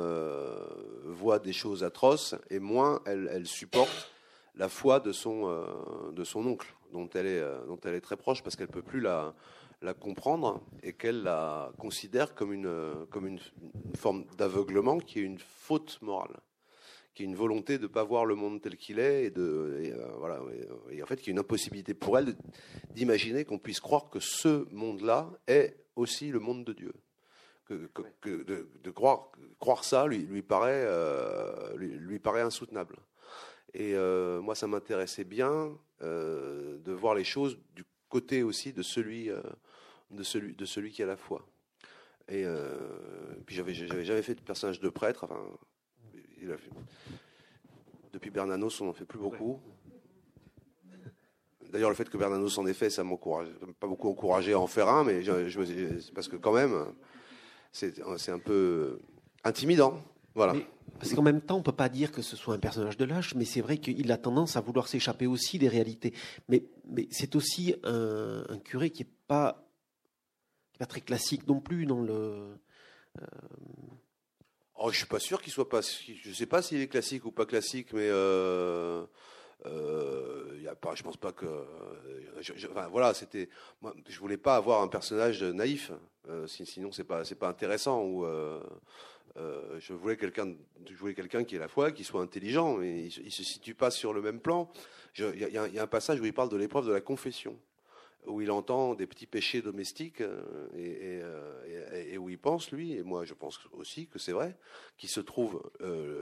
voit des choses atroces, et moins elle, elle supporte la foi de son, euh, de son oncle, dont elle, est, euh, dont elle est très proche parce qu'elle ne peut plus la, la comprendre et qu'elle la considère comme une, comme une, forme d'aveuglement qui est une faute morale, qui est une volonté de ne pas voir le monde tel qu'il est et, de, euh, voilà, et, en fait qui est une impossibilité pour elle d'imaginer qu'on puisse croire que ce monde-là est aussi le monde de Dieu. Que, de, croire, croire ça lui, lui, paraît, lui paraît insoutenable. Et euh, moi, ça m'intéressait bien euh, de voir les choses du côté aussi de celui, euh, de celui, de celui qui a la foi. Et puis j'avais, j'avais jamais fait de personnage de prêtre. Enfin, il a fait, depuis Bernanos, on n'en fait plus beaucoup. D'ailleurs, le fait que Bernanos en ait fait, ça m'encourage, pas beaucoup encouragé à en faire un, mais je, je parce que quand même, c'est, un peu intimidant. Voilà. parce qu'en même temps, on peut pas dire que ce soit un personnage de lâche, mais c'est vrai qu'il a tendance à vouloir s'échapper aussi des réalités. Mais, mais c'est aussi un, curé qui est pas, pas très classique non plus dans le. Euh... Oh, je suis pas sûr qu'il soit pas. Je sais pas s'il est classique ou pas classique, mais. Euh... Euh, y a pas, je pense pas que. enfin, voilà, c'était. Moi, je voulais pas avoir un personnage naïf, euh, sinon c'est pas, c'est pas intéressant. Ou euh, euh, je voulais quelqu'un, je voulais quelqu'un qui est la foi, qui soit intelligent, mais il, ne se situe pas sur le même plan. Il y, a un passage où il parle de l'épreuve de la confession, où il entend des petits péchés domestiques euh, euh, et, où il pense lui, et moi je pense aussi que c'est vrai, qu'il se trouve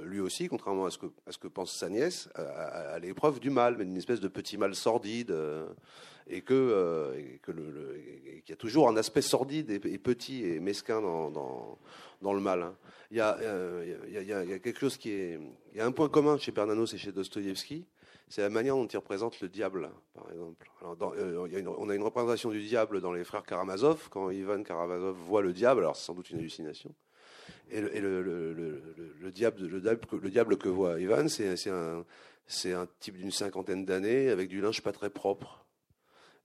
lui aussi, contrairement à ce que, pense sa nièce, à, l'épreuve du mal, mais d'une espèce de petit mal sordide et que, qu'il y a toujours un aspect sordide et, petit et mesquin dans, le mal. Il y, a, quelque chose qui est. Il y a un point commun chez Bernanos et chez Dostoïevski, c'est la manière dont il représente le diable, par exemple. Euh, on a une représentation du diable dans les frères Karamazov, quand Ivan Karamazov voit le diable, alors c'est sans doute une hallucination. Et le, le, diable, le, le que voit Ivan, c'est un, type d'une cinquantaine d'années avec du linge pas très propre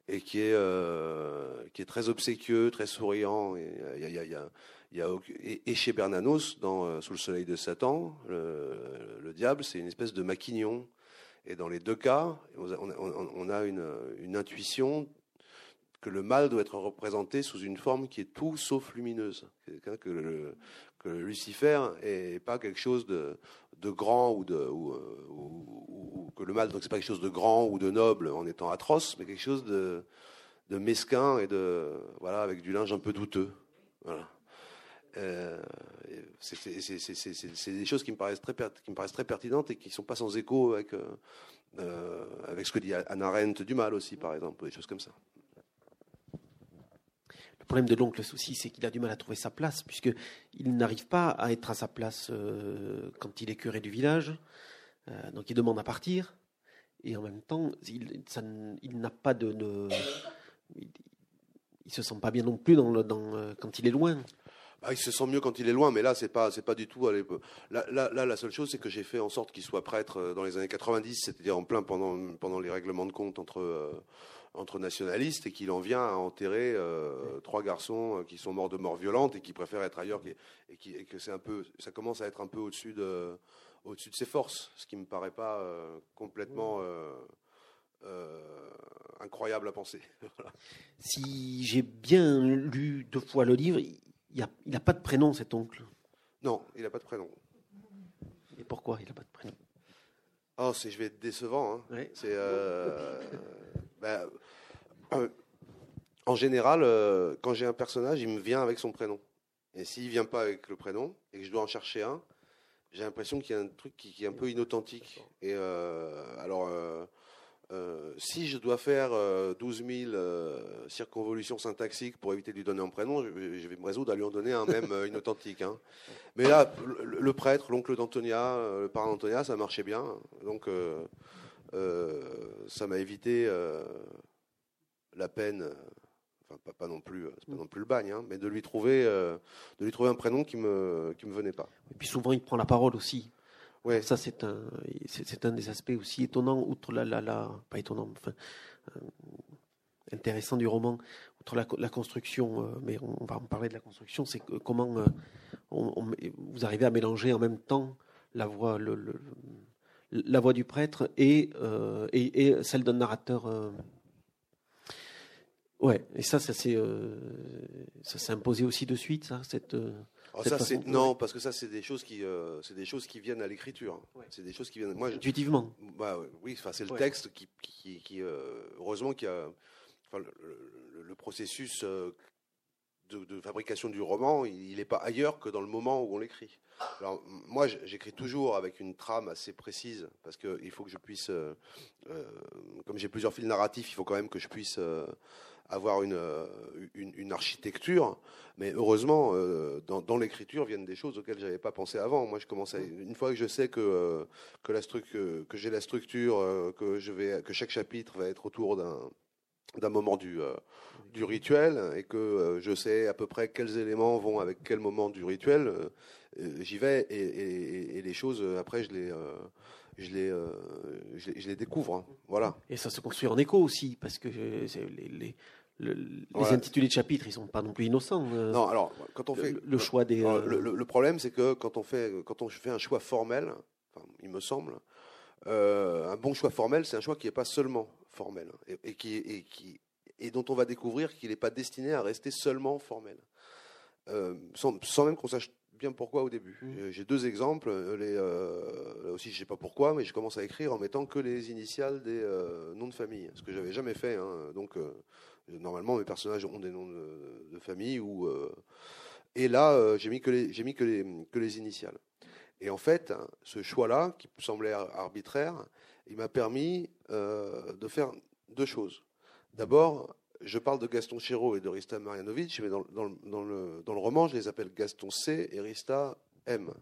et qui est, euh, très obséquieux, très souriant. Et, chez Bernanos, dans euh, Sous le soleil de Satan, le, diable, c'est une espèce de maquignon. Et dans les deux cas, on a, une, intuition que le mal doit être représenté sous une forme qui est tout sauf lumineuse. Que, le, Lucifer est pas quelque chose de, grand ou, de, ou, que le mal, donc c'est pas quelque chose de grand ou de noble en étant atroce, mais quelque chose de, de mesquin et de voilà avec du linge un peu douteux. Voilà. Euh, c'est des choses qui me paraissent très pertinentes et qui sont pas sans écho avec euh, euh, avec ce que dit Anna Arendt du mal aussi par exemple, des choses comme ça. Le problème de l'oncle aussi, c'est qu'il a du mal à trouver sa place, puisqu'il n'arrive pas à être à sa place quand il est curé du village. Donc il demande à partir. Et en même temps, il, n'a pas de. il, ne se sent pas bien non plus quand il est loin. Bah, il se sent mieux quand il est loin, mais là, c'est pas, c'est pas du tout. Là, là, là, la seule chose, c'est que j'ai fait en sorte qu'il soit prêtre dans les années 90, c'est-à-dire en plein pendant, pendant les règlements de compte entre, entre nationalistes et qu'il en vient à enterrer euh, trois garçons euh, qui sont morts de mort violente et qui préfèrent être ailleurs et, qui, que c'est un peu, ça commence à être un peu au-dessus de, au-dessus de ses forces, ce qui me paraît pas euh, complètement incroyable à penser. Si j'ai bien lu deux fois le livre, il n'a pas de prénom cet oncle. Non, il n'a pas de prénom. Et pourquoi il n'a pas de prénom? Oh, je vais être décevant. Hein. C'est ben, euh, en général, euh, quand j'ai un personnage, il me vient avec son prénom. Et s'il vient pas avec le prénom et que je dois en chercher un, j'ai l'impression qu'il y a un truc qui, est un peu inauthentique. Et euh, si je dois faire 12 000 circonvolutions syntaxiques pour éviter de lui donner un prénom, je, vais me résoudre à lui en donner un même inauthentique. Hein. Mais là, le, prêtre, l'oncle d'Antonia, le parent d'Antonia, ça marchait bien. Donc, euh, ça m'a évité euh, la peine enfin pas, non plus pas non plus le bagne hein, mais de lui trouver euh, de lui trouver un prénom qui me qui me venait pas et puis souvent il prend la parole aussi ouais ça c'est un c'est un des aspects aussi étonnants outre la la, la pas étonnant enfin intéressant du roman outre la, la construction mais on, va en parler de la construction c'est comment vous arrivez à mélanger en même temps la voix la voix du prêtre et, euh, et, celle d'un narrateur. Euh. Ouais, et ça, euh, ça s'est imposé aussi de suite, ça, cette. Ça, c'est, non, parce que ça, c'est des choses qui, c'est des choses qui viennent à l'écriture. C'est des choses qui viennent. Moi, intuitivement. Bah, oui, enfin, c'est le texte qui, qui, qui heureusement, qui a, enfin, le, processus de, fabrication du roman, il n'est pas ailleurs que dans le moment où on l'écrit. Alors, moi, j'écris toujours avec une trame assez précise, parce qu'il faut que je puisse, euh, euh, comme j'ai plusieurs fils narratifs, il faut quand même que je puisse euh, avoir une, une, architecture. Mais heureusement, dans, l'écriture viennent des choses auxquelles je n'avais pas pensé avant. Moi, je commence une fois que je sais que, que, la que j'ai la structure, que, je vais, que chaque chapitre va être autour d'un moment du, du rituel et que je sais à peu près quels éléments vont avec quel moment du rituel, euh, j'y vais et, les choses, euh, après, je les, euh, je les, je les, découvre. Hein. Voilà. Et ça se construit en écho aussi, parce que les, intitulés de chapitres, ils sont pas non plus innocents. Non, alors quand on fait le, choix des. Le, problème, c'est que quand on fait quand on fait un choix formel, il me semble, un bon choix formel, c'est un choix qui n'est pas seulement formel et, qui et qui et dont on va découvrir qu'il n'est pas destiné à rester seulement formel, sans, sans, même qu'on sache bien pourquoi au début. Mmh. J'ai deux exemples. Euh, les, euh, aussi, je sais pas pourquoi, mais je commence à écrire en mettant que les initiales des euh, noms de famille, ce que j'avais jamais fait. Hein. Donc, normalement, mes personnages ont des noms de, famille. Ou, et là, j'ai mis que les, j'ai mis que les, initiales. Et en fait, ce choix-là, qui semblait arbitraire, il m'a permis de faire deux choses. D'abord, je parle de Gaston Chéreau et de Rista Marianovic, mais dans, le, roman, je les appelle Gaston C et Rista M.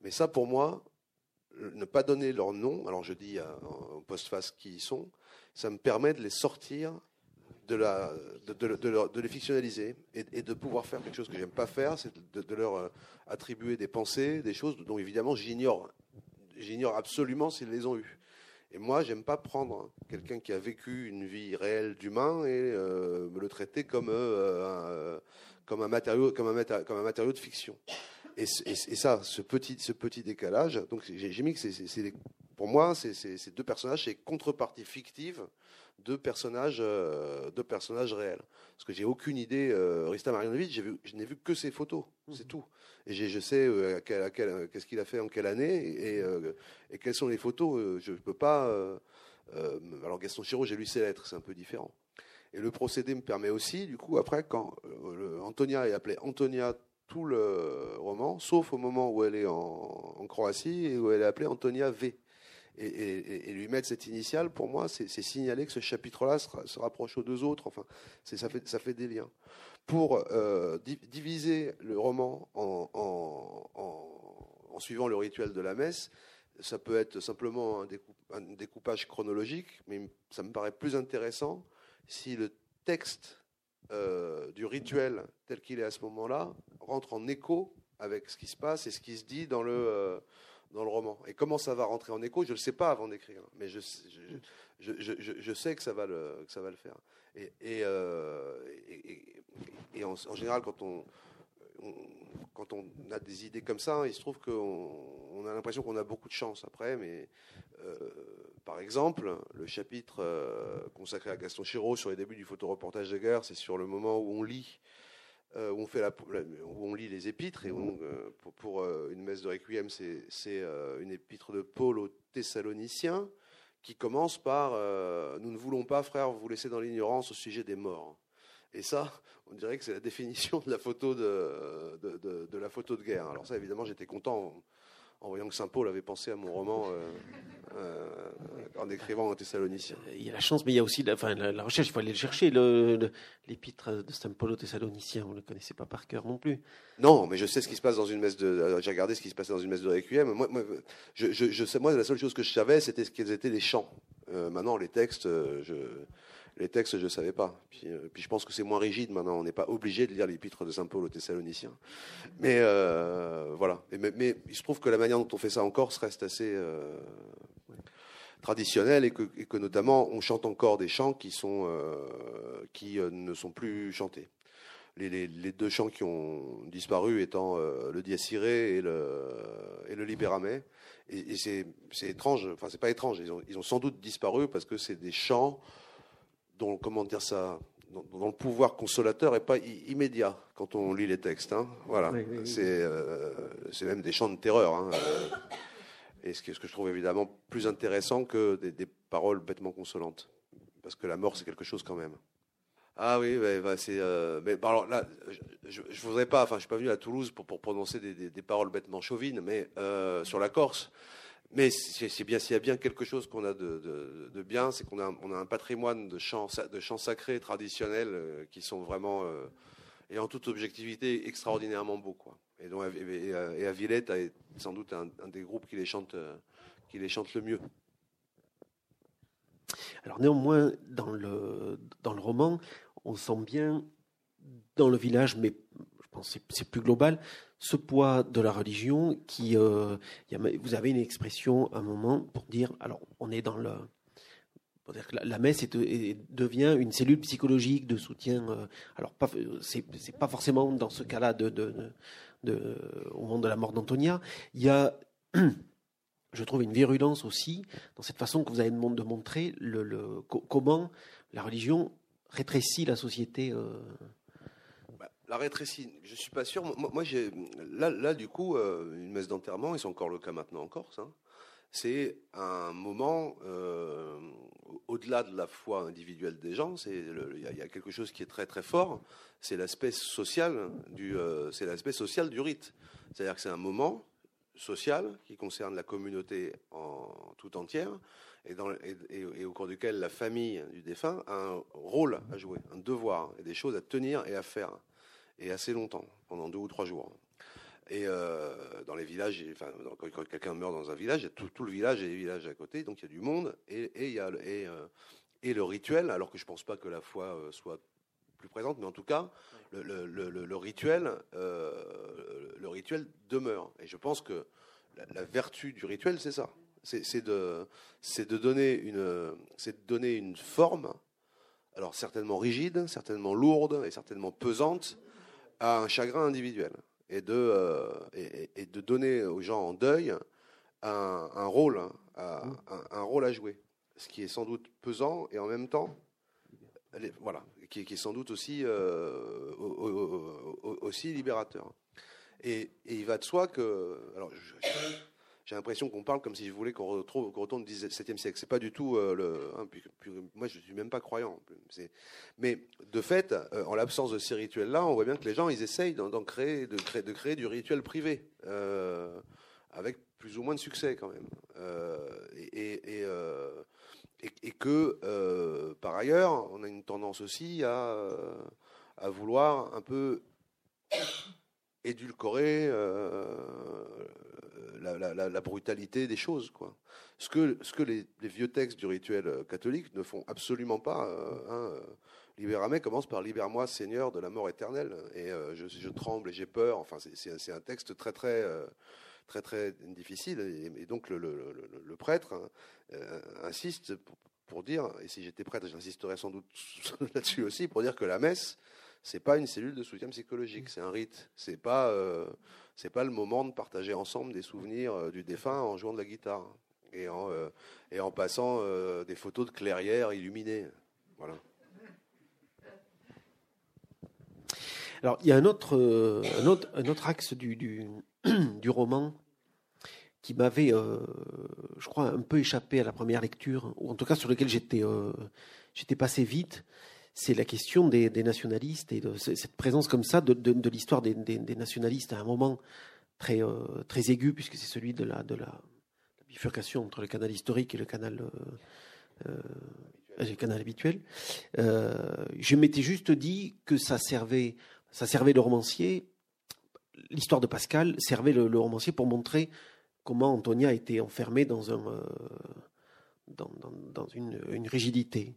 Mais ça, pour moi, ne pas donner leur nom, alors je dis en postface qui ils sont, ça me permet de les sortir de, les fictionnaliser et, de pouvoir faire quelque chose que j'aime pas faire, c'est de, leur euh, attribuer des pensées, des choses dont évidemment j'ignore, j'ignore absolument s'ils les ont eues. Et moi, j'aime pas prendre quelqu'un qui a vécu une vie réelle d'humain et euh, me le traiter comme, euh, un, comme, un matériau, comme, un, comme un matériau de fiction. Et, ça, ce petit, ce petit décalage, donc j'ai mis que c'est, pour moi, c'est deux personnages, c'est contrepartie fictive de personnages, euh, de personnages réels. Parce que j'ai aucune idée. Euh, Rista Marjanovic, je n'ai vu que ses photos, c'est mhm. tout. Et je sais euh, qu'est-ce qu'il a fait en quelle année et, et quelles sont les photos. je ne peux pas. alors Gaston Chiraud, j'ai lu ses lettres, c'est un peu différent. Et le procédé me permet aussi, du coup, après, quand Antonia est appelée Antonia tout le roman, sauf au moment où elle est en, en Croatie et où elle est appelée Antonia V et, lui mettre cette initiale, pour moi, c'est signaler que ce chapitre-là se, rapproche aux deux autres. Enfin, ça fait, des liens. Pour euh, diviser le roman en, en, suivant le rituel de la messe, ça peut être simplement un, découpage chronologique, mais ça me paraît plus intéressant si le texte euh, du rituel tel qu'il est à ce moment-là rentre en écho avec ce qui se passe et ce qui se dit dans le, euh, dans le roman. Et comment ça va rentrer en écho, je ne le sais pas avant d'écrire, mais je, sais que ça va le, faire. Et, euh, en, général, quand on, a des idées comme ça, il se trouve qu'on on a l'impression qu'on a beaucoup de chance après, mais euh, par exemple, le chapitre euh, consacré à Gaston Chiraud sur les débuts du photoreportage de guerre, c'est sur le moment où on lit euh, où, on fait la, où on lit les épîtres. Et euh, pour, euh, une messe de Requiem, c'est une épître de Paul aux Thessaloniciens qui commence par Nous ne voulons pas, frère, vous laisser dans l'ignorance au sujet des morts. Et ça, on dirait que c'est la définition de la photo de, de, de, la photo de guerre. Alors ça, évidemment, j'étais content en voyant que Saint Paul avait pensé à mon roman euh, euh, en écrivant en Thessaloniciens. Il y a la chance, mais il y a aussi la, enfin, la, recherche, il faut aller le chercher, l'épître de Saint Paul aux Thessaloniciens, vous ne le connaissez pas par cœur non plus. Non, mais je sais ce qui se passe dans une messe de... Euh, j'ai regardé ce qui se passait dans une messe de Requiem. Moi, moi, je, je, moi la seule chose que je savais, c'était ce qu'ils étaient les chants. maintenant, les textes, je les textes, je ne savais pas. Euh, puis, je pense que c'est moins rigide maintenant. On n'est pas obligé de lire l'épître de Saint Paul aux Thessaloniciens. Mais euh, voilà. Mais, il se trouve que la manière dont on fait ça en Corse reste assez euh, traditionnelle et que, notamment on chante encore des chants qui, sont, qui ne sont plus chantés. Les, deux chants qui ont disparu étant le Dies et le, et le Libéramé. Et, c'est étrange, enfin c'est pas étrange, ils ont sans doute disparu parce que c'est des chants dont, comment dire ça, dont, le pouvoir consolateur n'est pas immédiat quand on lit les textes. Hein. Voilà, euh, c'est même des chants de terreur. Hein. Euh, et ce que, ce que, je trouve évidemment plus intéressant que des, paroles bêtement consolantes, parce que la mort c'est quelque chose quand même. Ah oui, bah, c'est. Euh, mais alors là, je, ne voudrais pas. Enfin, je suis pas venu à Toulouse pour, pour prononcer des, des, paroles bêtement chauvines, mais sur la Corse. Mais c'est bien, s'il y a bien quelque chose qu'on a de, bien, c'est qu'on a, on a un patrimoine de chants, de chants sacrés traditionnels euh, qui sont vraiment, euh, et en toute objectivité, extraordinairement beaux. Quoi. Et, donc, et, à Villette, est sans doute un, des groupes qui les, chante, euh, qui les chante le mieux. Alors néanmoins, dans le, dans le roman, on sent bien dans le village, mais je pense que c'est plus global, ce poids de la religion qui, euh, vous avez une expression à un moment pour dire, alors on est dans le, la, messe devient une cellule psychologique de soutien. Euh, alors pas, c'est, pas forcément dans ce cas-là de, au moment de la mort d'Antonia. Il y a, je trouve, une virulence aussi dans cette façon que vous avez de montrer comment la religion rétrécit la société. Euh, la rétrécie, je suis pas sûr. Moi, j'ai là, là, du coup, euh, une messe d'enterrement, et c'est encore le cas maintenant en Corse. Hein, c'est un moment euh, au-delà de la foi individuelle des gens. Il y, a quelque chose qui est très très fort. C'est l'aspect social du, euh, social du rite. C'est-à-dire que c'est un moment social qui concerne la communauté en tout entière et, dans, et, au cours duquel la famille du défunt a un rôle à jouer, un devoir et des choses à tenir et à faire et assez longtemps, pendant deux ou trois jours. Et euh, dans les villages, enfin, quand quelqu'un meurt dans un village, il y a tout, le village et les villages à côté, donc il y a du monde, et, il y a, euh, et le rituel, alors que je ne pense pas que la foi soit plus présente, mais en tout cas, le, rituel, le rituel demeure. Et je pense que la, vertu du rituel, c'est ça. C'est de, de, donner une, de donner une forme, alors certainement rigide, certainement lourde et certainement pesante, à un chagrin individuel. Et de, euh, et, de donner aux gens en deuil un, rôle, un, un, rôle à jouer. Ce qui est sans doute pesant et en même temps, voilà, qui, qui est sans doute aussi, euh, aussi libérateur. Et, il va de soi que. Alors, j'ai l'impression qu'on parle comme si je voulais qu'on retrouve, qu'on retourne au XVIIe siècle. C'est pas du tout euh, le. Hein, moi, je suis même pas croyant. Mais de fait, euh, en l'absence de ces rituels-là, on voit bien que les gens, ils essayent d'en créer, de créer, de créer du rituel privé, euh, avec plus ou moins de succès quand même. et, et, et, que, par ailleurs, on a une tendance aussi à, à vouloir un peu édulcorer euh, la, brutalité des choses. Quoi. Ce que, ce que les, vieux textes du rituel euh, catholique ne font absolument pas. Euh, hein, Libéramé commence par Libère-moi, Seigneur, de la mort éternelle. Et je, tremble et j'ai peur. Enfin, c'est un texte très, très, très, très difficile. Et, donc, le, prêtre hein, insiste pour, dire, et si j'étais prêtre, j'insisterais sans doute là-dessus aussi, pour dire que la messe, c'est pas une cellule de soutien psychologique, c'est un rite. C'est pas euh, c'est pas le moment de partager ensemble des souvenirs euh, du défunt en jouant de la guitare et en euh, et en passant des photos de clairières illuminées. Voilà. Alors il y a un autre un autre, un autre axe du, du, du roman qui m'avait, je crois, un peu échappé à la première lecture, ou en tout cas sur lequel j'étais j'étais passé vite c'est la question des, nationalistes et de cette présence comme ça de, l'histoire des, nationalistes à un moment très, euh, très aigu, puisque c'est celui de la, bifurcation entre le canal historique et le canal, euh, euh, habituel. je m'étais juste dit que ça servait, ça servait le romancier, l'histoire de Pascal servait le, romancier pour montrer comment Antonia était enfermée dans un dans, une, rigidité.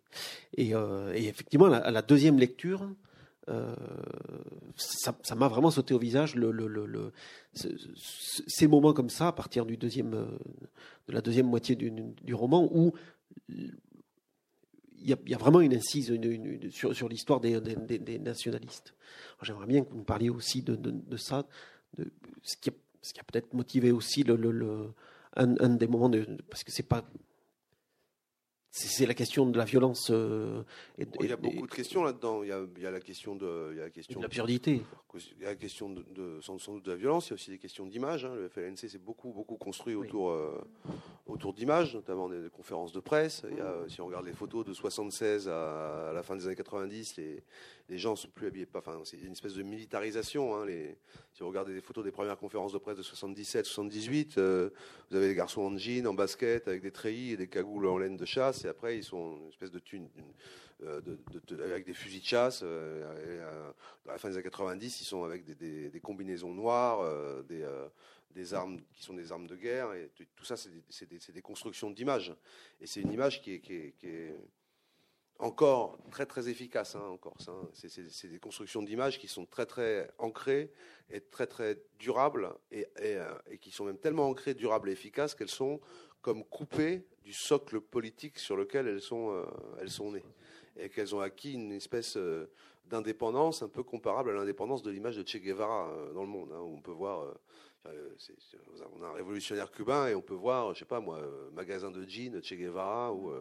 Et, euh, effectivement, à la, deuxième lecture, euh, ça m'a vraiment sauté au visage ces moments comme ça à partir du deuxième, euh, de la deuxième moitié du, roman où il y, a, vraiment une incise sur, l'histoire des, nationalistes. J'aimerais bien que vous me parliez aussi de, ça, ce qui a, peut-être motivé aussi le, un, des moments parce que c'est pas c'est la question de la violence. Euh, et, il y a beaucoup de questions là-dedans. Il, y a la question de, il y a la question de l'absurdité. Il y a la question de, sans, doute de la violence. Il y a aussi des questions d'image. Hein. Le FLNC s'est beaucoup beaucoup construit autour euh, autour d'images, notamment des, conférences de presse. Il y a, si on regarde les photos de 76 à, la fin des années 90, les, les gens sont plus habillés. Enfin, c'est une espèce de militarisation. Hein. Les, si vous regardez des photos des premières conférences de presse de 77, 78, euh, vous avez des garçons en jean, en basket, avec des treillis et des cagoules en laine de chasse, et après ils sont une espèce de thune, euh, avec des fusils de chasse. Euh, à la fin des années 90, ils sont avec des, combinaisons noires, des, armes qui sont des armes de guerre, et tout ça, c'est des, constructions d'images. Et c'est une image qui est encore très très efficace. Hein, encore, hein. c'est des constructions d'images qui sont très très ancrées et très très durables et, euh, et, qui sont même tellement ancrées, durables et efficaces qu'elles sont comme coupées du socle politique sur lequel elles sont, euh, elles sont nées et qu'elles ont acquis une espèce euh, d'indépendance un peu comparable à l'indépendance de l'image de Che Guevara dans le monde, hein, où on peut voir. on a un révolutionnaire cubain et on peut voir, je sais pas moi, magasin de jeans Che Guevara ou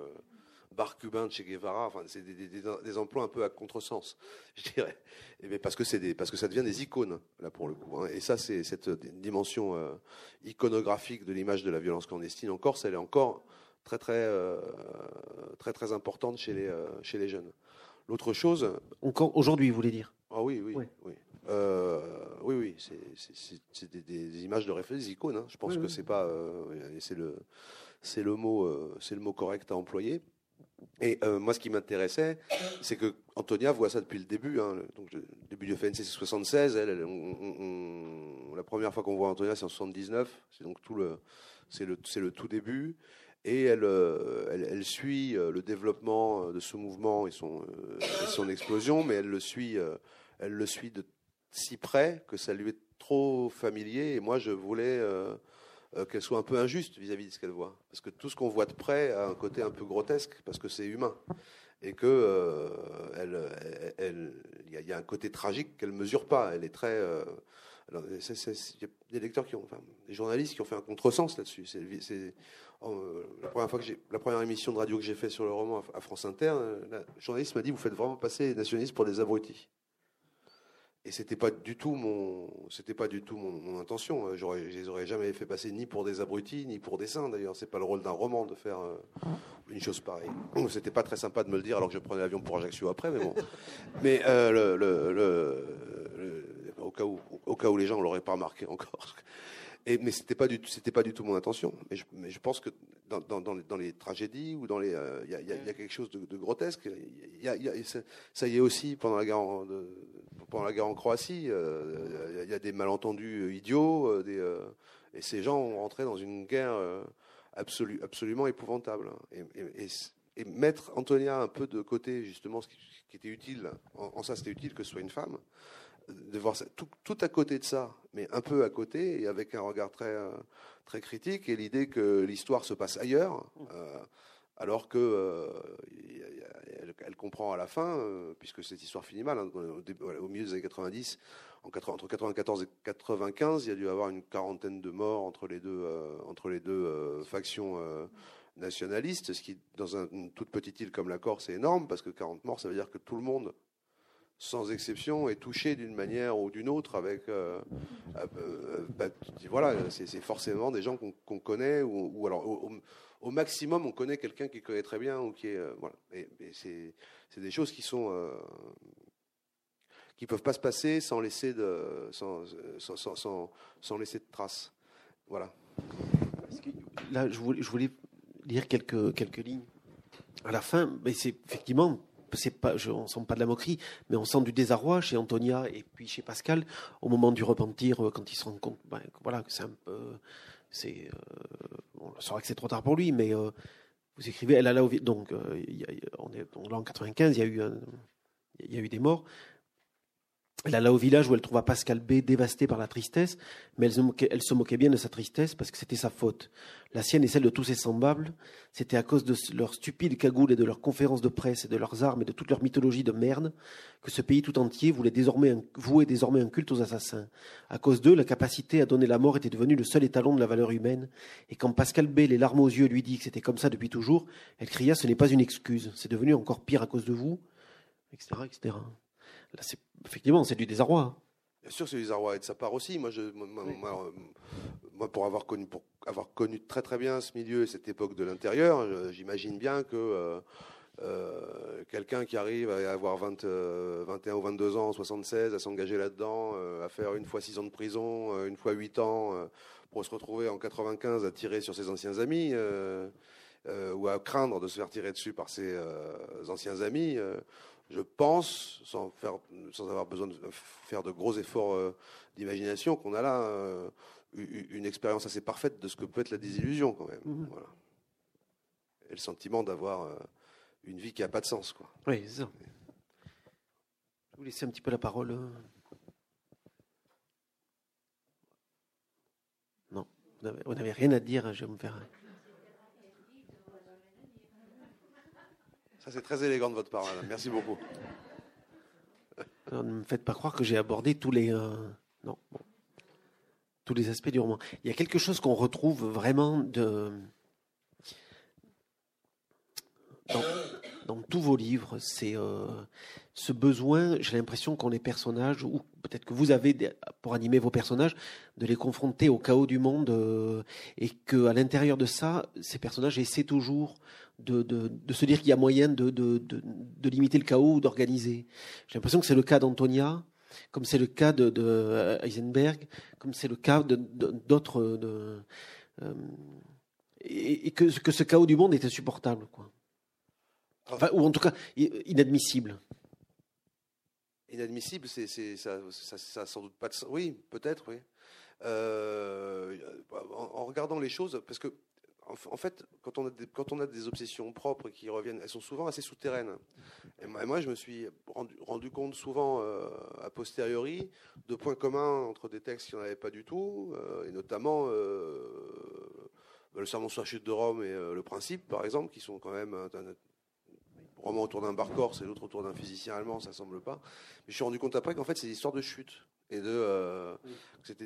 bar cubain de Che Guevara. Enfin, c'est des, emplois un peu à contresens, je dirais. Mais parce que c'est parce que ça devient des icônes là pour le coup. Hein. Et ça, c'est cette dimension euh, iconographique de l'image de la violence clandestine en Corse, elle est encore très très euh, très très importante chez les euh, chez les jeunes. L'autre chose. Encore aujourd'hui, vous voulez dire? Ah oui, oui, oui. oui. oui, oui, c'est des, images de référence, des icônes. Hein. Je pense que c'est pas, c'est le, c'est le mot, c'est le mot correct à employer. Et euh, moi, ce qui m'intéressait, c'est que Antonia voit ça depuis le début. Hein, donc, le début du FNC, c'est 76. Elle, la première fois qu'on voit Antonia, c'est en 79. C'est donc tout le, c'est le, c'est le tout début. et elle, elle, suit le développement de ce mouvement et son, son explosion, mais elle le suit, elle le suit de si près que ça lui est trop familier. Et moi, je voulais qu'elle soit un peu injuste vis-à-vis de ce qu'elle voit, parce que tout ce qu'on voit de près a un côté un peu grotesque, parce que c'est humain et que euh, il y, a un côté tragique qu'elle mesure pas. Elle est très. Euh, y a des lecteurs qui ont, des journalistes qui ont fait un contresens là-dessus. C'est euh, la première fois que j'ai, la première émission de radio que j'ai fait sur le roman à, France Inter, le journaliste m'a dit vous faites vraiment passer les nationalistes pour des abrutis. Et c'était pas du tout mon, c'était pas du tout mon, intention. J'aurais, je les aurais jamais fait passer ni pour des abrutis, ni pour des saints. D'ailleurs, c'est pas le rôle d'un roman de faire euh, une chose pareille. C'était pas très sympa de me le dire alors que je prenais l'avion pour Ajaccio après, mais bon. mais euh, le, au cas où, au cas où les gens l'auraient pas remarqué encore. Et, mais c'était pas du c'était pas du tout mon intention. Mais je, mais je pense que dans, dans, dans, les, tragédies ou dans les, euh, il y, a, y, a, quelque chose de, de grotesque. Y y a, ça, y est aussi pendant la guerre de, pendant la guerre en Croatie. Euh, il y, a des malentendus idiots, euh, des, et ces gens ont rentré dans une guerre absolument épouvantable. Et, et, et, mettre Antonia un peu de côté, justement, ce qui, qui était utile, en, en ça c'était utile que ce soit une femme de voir ça, tout, tout, à côté de ça, mais un peu à côté et avec un regard très, euh, très critique et l'idée que l'histoire se passe ailleurs, euh, alors que euh, elle, comprend à la fin, puisque cette histoire finit mal, hein, au, milieu des années 90, en entre 94 et 95, il y a dû avoir une quarantaine de morts entre les deux, deux factions nationalistes, ce qui, dans une toute petite île comme la Corse, est énorme, parce que 40 morts, ça veut dire que tout le monde sans exception, est touché d'une manière ou d'une autre avec. Euh, euh, euh, bah, voilà, c'est forcément des gens qu'on connaît ou, alors au, maximum on connaît quelqu'un qui connaît très bien ou qui est voilà. Et, c'est des choses qui sont qui peuvent pas se passer sans laisser de sans, sans, sans, sans laisser de traces. Voilà. Là, je voulais, lire quelques quelques lignes à la fin, mais c'est effectivement c'est pas, on sent pas de la moquerie, mais on sent du désarroi chez Antonia et puis chez Pascal au moment du repentir, euh, quand ils se rendent compte, ben, voilà, c'est un peu, c'est, euh, on saura que c'est trop tard pour lui, mais euh, vous écrivez, elle a là, donc, a, on est donc là en 95, il y a eu, il y a eu des morts, elle alla au village où elle trouva Pascal B dévasté par la tristesse, mais elle se, moquait, bien de sa tristesse parce que c'était sa faute. La sienne et celle de tous ses semblables, c'était à cause de leurs stupides cagoules et de leurs conférences de presse et de leurs armes et de toute leur mythologie de merde que ce pays tout entier voulait désormais vouer désormais un culte aux assassins. À cause d'eux, la capacité à donner la mort était devenue le seul étalon de la valeur humaine. Et quand Pascal B, les larmes aux yeux, lui dit que c'était comme ça depuis toujours, elle cria ce n'est pas une excuse, c'est devenu encore pire à cause de vous, etc., etc. Là, effectivement, c'est du désarroi. Hein. Bien sûr, c'est du désarroi et de sa part aussi. Moi, je, moi, pour avoir connu, pour avoir connu très très bien ce milieu et cette époque de l'intérieur, j'imagine bien que euh, euh, quelqu'un qui arrive à avoir 20, 21 euh, ou 22 ans, 76, à s'engager là-dedans, à faire une fois 6 ans de prison, une fois 8 ans, pour se retrouver en 95 à tirer sur ses anciens amis. ou à craindre de se faire tirer dessus par ses anciens amis, je pense, sans, faire, sans avoir besoin de faire de gros efforts euh, d'imagination, qu'on a là euh, une expérience assez parfaite de ce que peut être la désillusion quand même. Mhm. Voilà. Et le sentiment d'avoir euh, une vie qui n'a pas de sens. Quoi. Oui, c'est ça. Je vous laisser un petit peu la parole. Non, vous n'avez rien à dire, je vais me faire. C'est très élégant de votre part, Merci beaucoup. ne me faites pas croire que j'ai abordé tous les, euh, non, tous les aspects du roman. Il y a quelque chose qu'on retrouve vraiment de, tous vos livres, c'est euh, ce besoin, j'ai l'impression qu'ont les personnages, ou peut-être que vous avez, pour animer vos personnages, de les confronter au chaos du monde, euh, et qu'à l'intérieur de ça, ces personnages essaient toujours de, de, se dire qu'il y a moyen de, de limiter le chaos ou d'organiser. J'ai l'impression que c'est le cas d'Antonia, comme c'est le cas de, de Heisenberg, comme c'est le cas d'autres... Euh, et, que, que ce chaos du monde est insupportable. Quoi ou en tout cas, inadmissible. Inadmissible, c'est, ça, ça, sans doute pas de Oui, peut-être, oui. Euh, en, regardant les choses, parce que en, fait, quand on, a des, obsessions propres qui reviennent, elles sont souvent assez souterraines. Et moi, je me suis rendu, compte souvent, euh, a posteriori, de points communs entre des textes qui n'en avaient pas du tout, euh, et notamment euh, le Sermon sur la chute de Rome et le Principe, par exemple, qui sont quand même roman autour d'un bar corse et l'autre autour d'un physicien allemand, ça semble pas. Mais je suis rendu compte après qu'en fait, c'est des histoires de chute et de euh,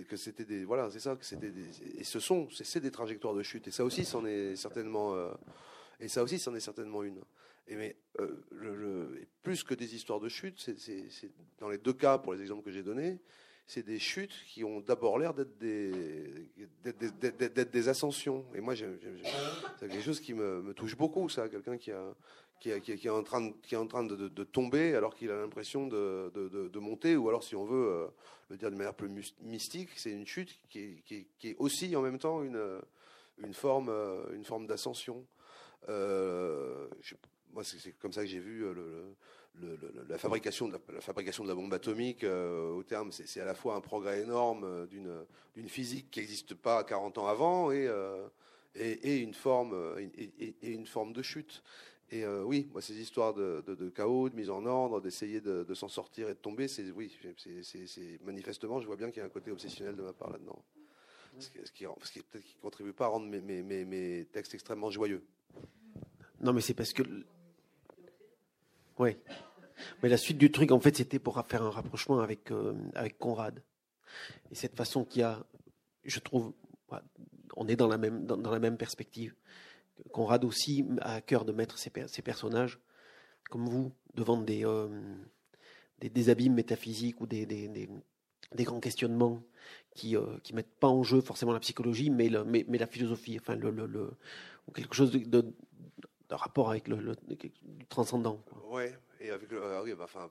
que c'était des voilà c'est ça que c'était des, et ce sont c'est des trajectoires de chute et ça aussi c'en est certainement euh, et ça aussi c'en est certainement une et mais euh, le, plus que des histoires de chute c'est dans les deux cas pour les exemples que j'ai donnés c'est des chutes qui ont d'abord l'air d'être des, d'être des ascensions. Et moi, c'est quelque chose qui me, me touche beaucoup, ça. Quelqu'un qui a, qui, est en train de, tomber alors qu'il a l'impression de, monter, ou alors si on veut euh, le dire de manière plus mystique, c'est une chute qui est, aussi en même temps une, euh, une forme d'ascension. Euh, moi, c'est comme ça que j'ai vu la, fabrication de la, bombe atomique. au terme, c'est à la fois un progrès énorme d'une physique qui n'existe pas 40 ans avant et, une forme de chute. Et euh, oui, moi, ces histoires de, chaos, de mise en ordre, d'essayer de, s'en sortir et de tomber, c'est oui, c'est manifestement, je vois bien qu'il y a un côté obsessionnel de ma part là-dedans. Ce qui, peut-être qui contribue pas à rendre mes, mes, textes extrêmement joyeux. Non, mais c'est parce que. Oui. Mais la suite du truc, en fait, c'était pour faire un rapprochement avec, euh, avec Conrad. Et cette façon qu'il y a, je trouve, on est dans la même, dans la même perspective. Conrad aussi a à cœur de mettre ses, personnages, comme vous, devant des, euh, des, abîmes métaphysiques ou des, des, grands questionnements qui ne euh, mettent pas en jeu forcément la psychologie, mais, mais, la philosophie, enfin le, le, ou quelque chose de, rapport avec le, transcendant. Oui, et avec le, ah bah, enfin,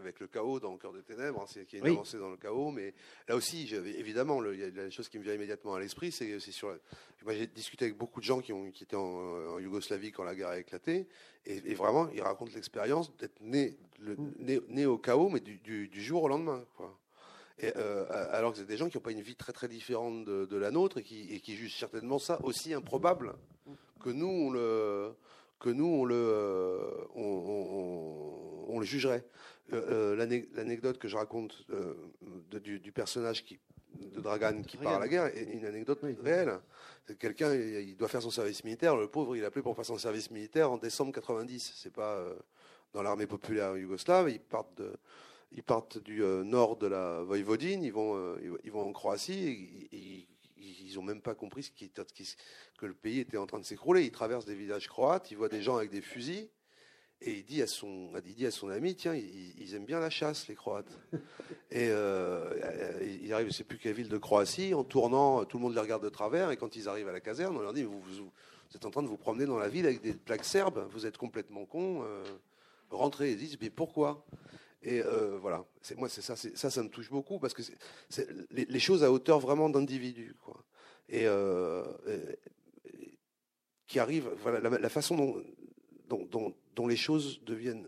avec le chaos dans le cœur des ténèbres, hein, c'est qui est une avancée dans le chaos, mais là aussi, évidemment, il y a la chose qui me vient immédiatement à l'esprit, c'est sur. Moi, j'ai discuté avec beaucoup de gens qui, ont, qui étaient en, Yougoslavie quand la guerre a éclaté, et, vraiment, ils racontent l'expérience d'être né, mm. né, au chaos, mais du, jour au lendemain, quoi. Et, euh, alors que c'est des gens qui n'ont pas une vie très très différente de, la nôtre et qui, et qui jugent certainement ça aussi improbable que nous on le que nous, on le, euh, on, le jugerait. Euh, euh, l'anecdote que je raconte du, personnage qui, de Dragan qui part à la guerre est une anecdote réelle. Quelqu'un, il doit faire son service militaire. Le pauvre, il a appelé pour faire son service militaire en décembre 90. C'est pas dans l'armée populaire yougoslave. Ils partent de, ils partent du nord de la Voïvodine, ils vont, ils vont en Croatie, et, ils n'ont même pas compris ce qui, que le pays était en train de s'écrouler. Ils traversent des villages croates, ils voient des gens avec des fusils, et il dit à son, il dit à son ami, tiens, ils, aiment bien la chasse, les Croates. Et euh, il arrive, je ne sais plus quelle ville de Croatie, en tournant, tout le monde les regarde de travers, et quand ils arrivent à la caserne, on leur dit, vous, vous, êtes en train de vous promener dans la ville avec des plaques serbes, vous êtes complètement cons, euh, rentrez. Ils disent, mais pourquoi? Et euh, voilà, c'est moi, c'est ça, ça, ça me touche beaucoup parce que c'est les, choses à hauteur vraiment d'individu, quoi. Et, euh, qui arrive, voilà, la, façon dont, dont, les choses deviennent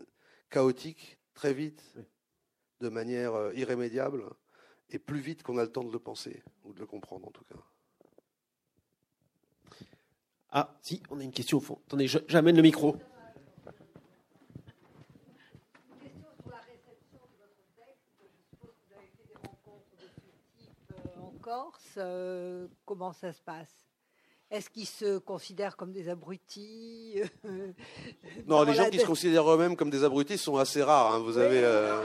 chaotiques très vite, de manière euh, irrémédiable, et plus vite qu'on a le temps de le penser ou de le comprendre en tout cas. Ah, si, on a une question au fond. Attendez, j'amène le micro. Euh, comment ça se passe? Est-ce qu'ils se considèrent comme des abrutis? Non, les gens qui se considèrent eux-mêmes comme des abrutis sont assez rares. Hein. Vous, avez, euh,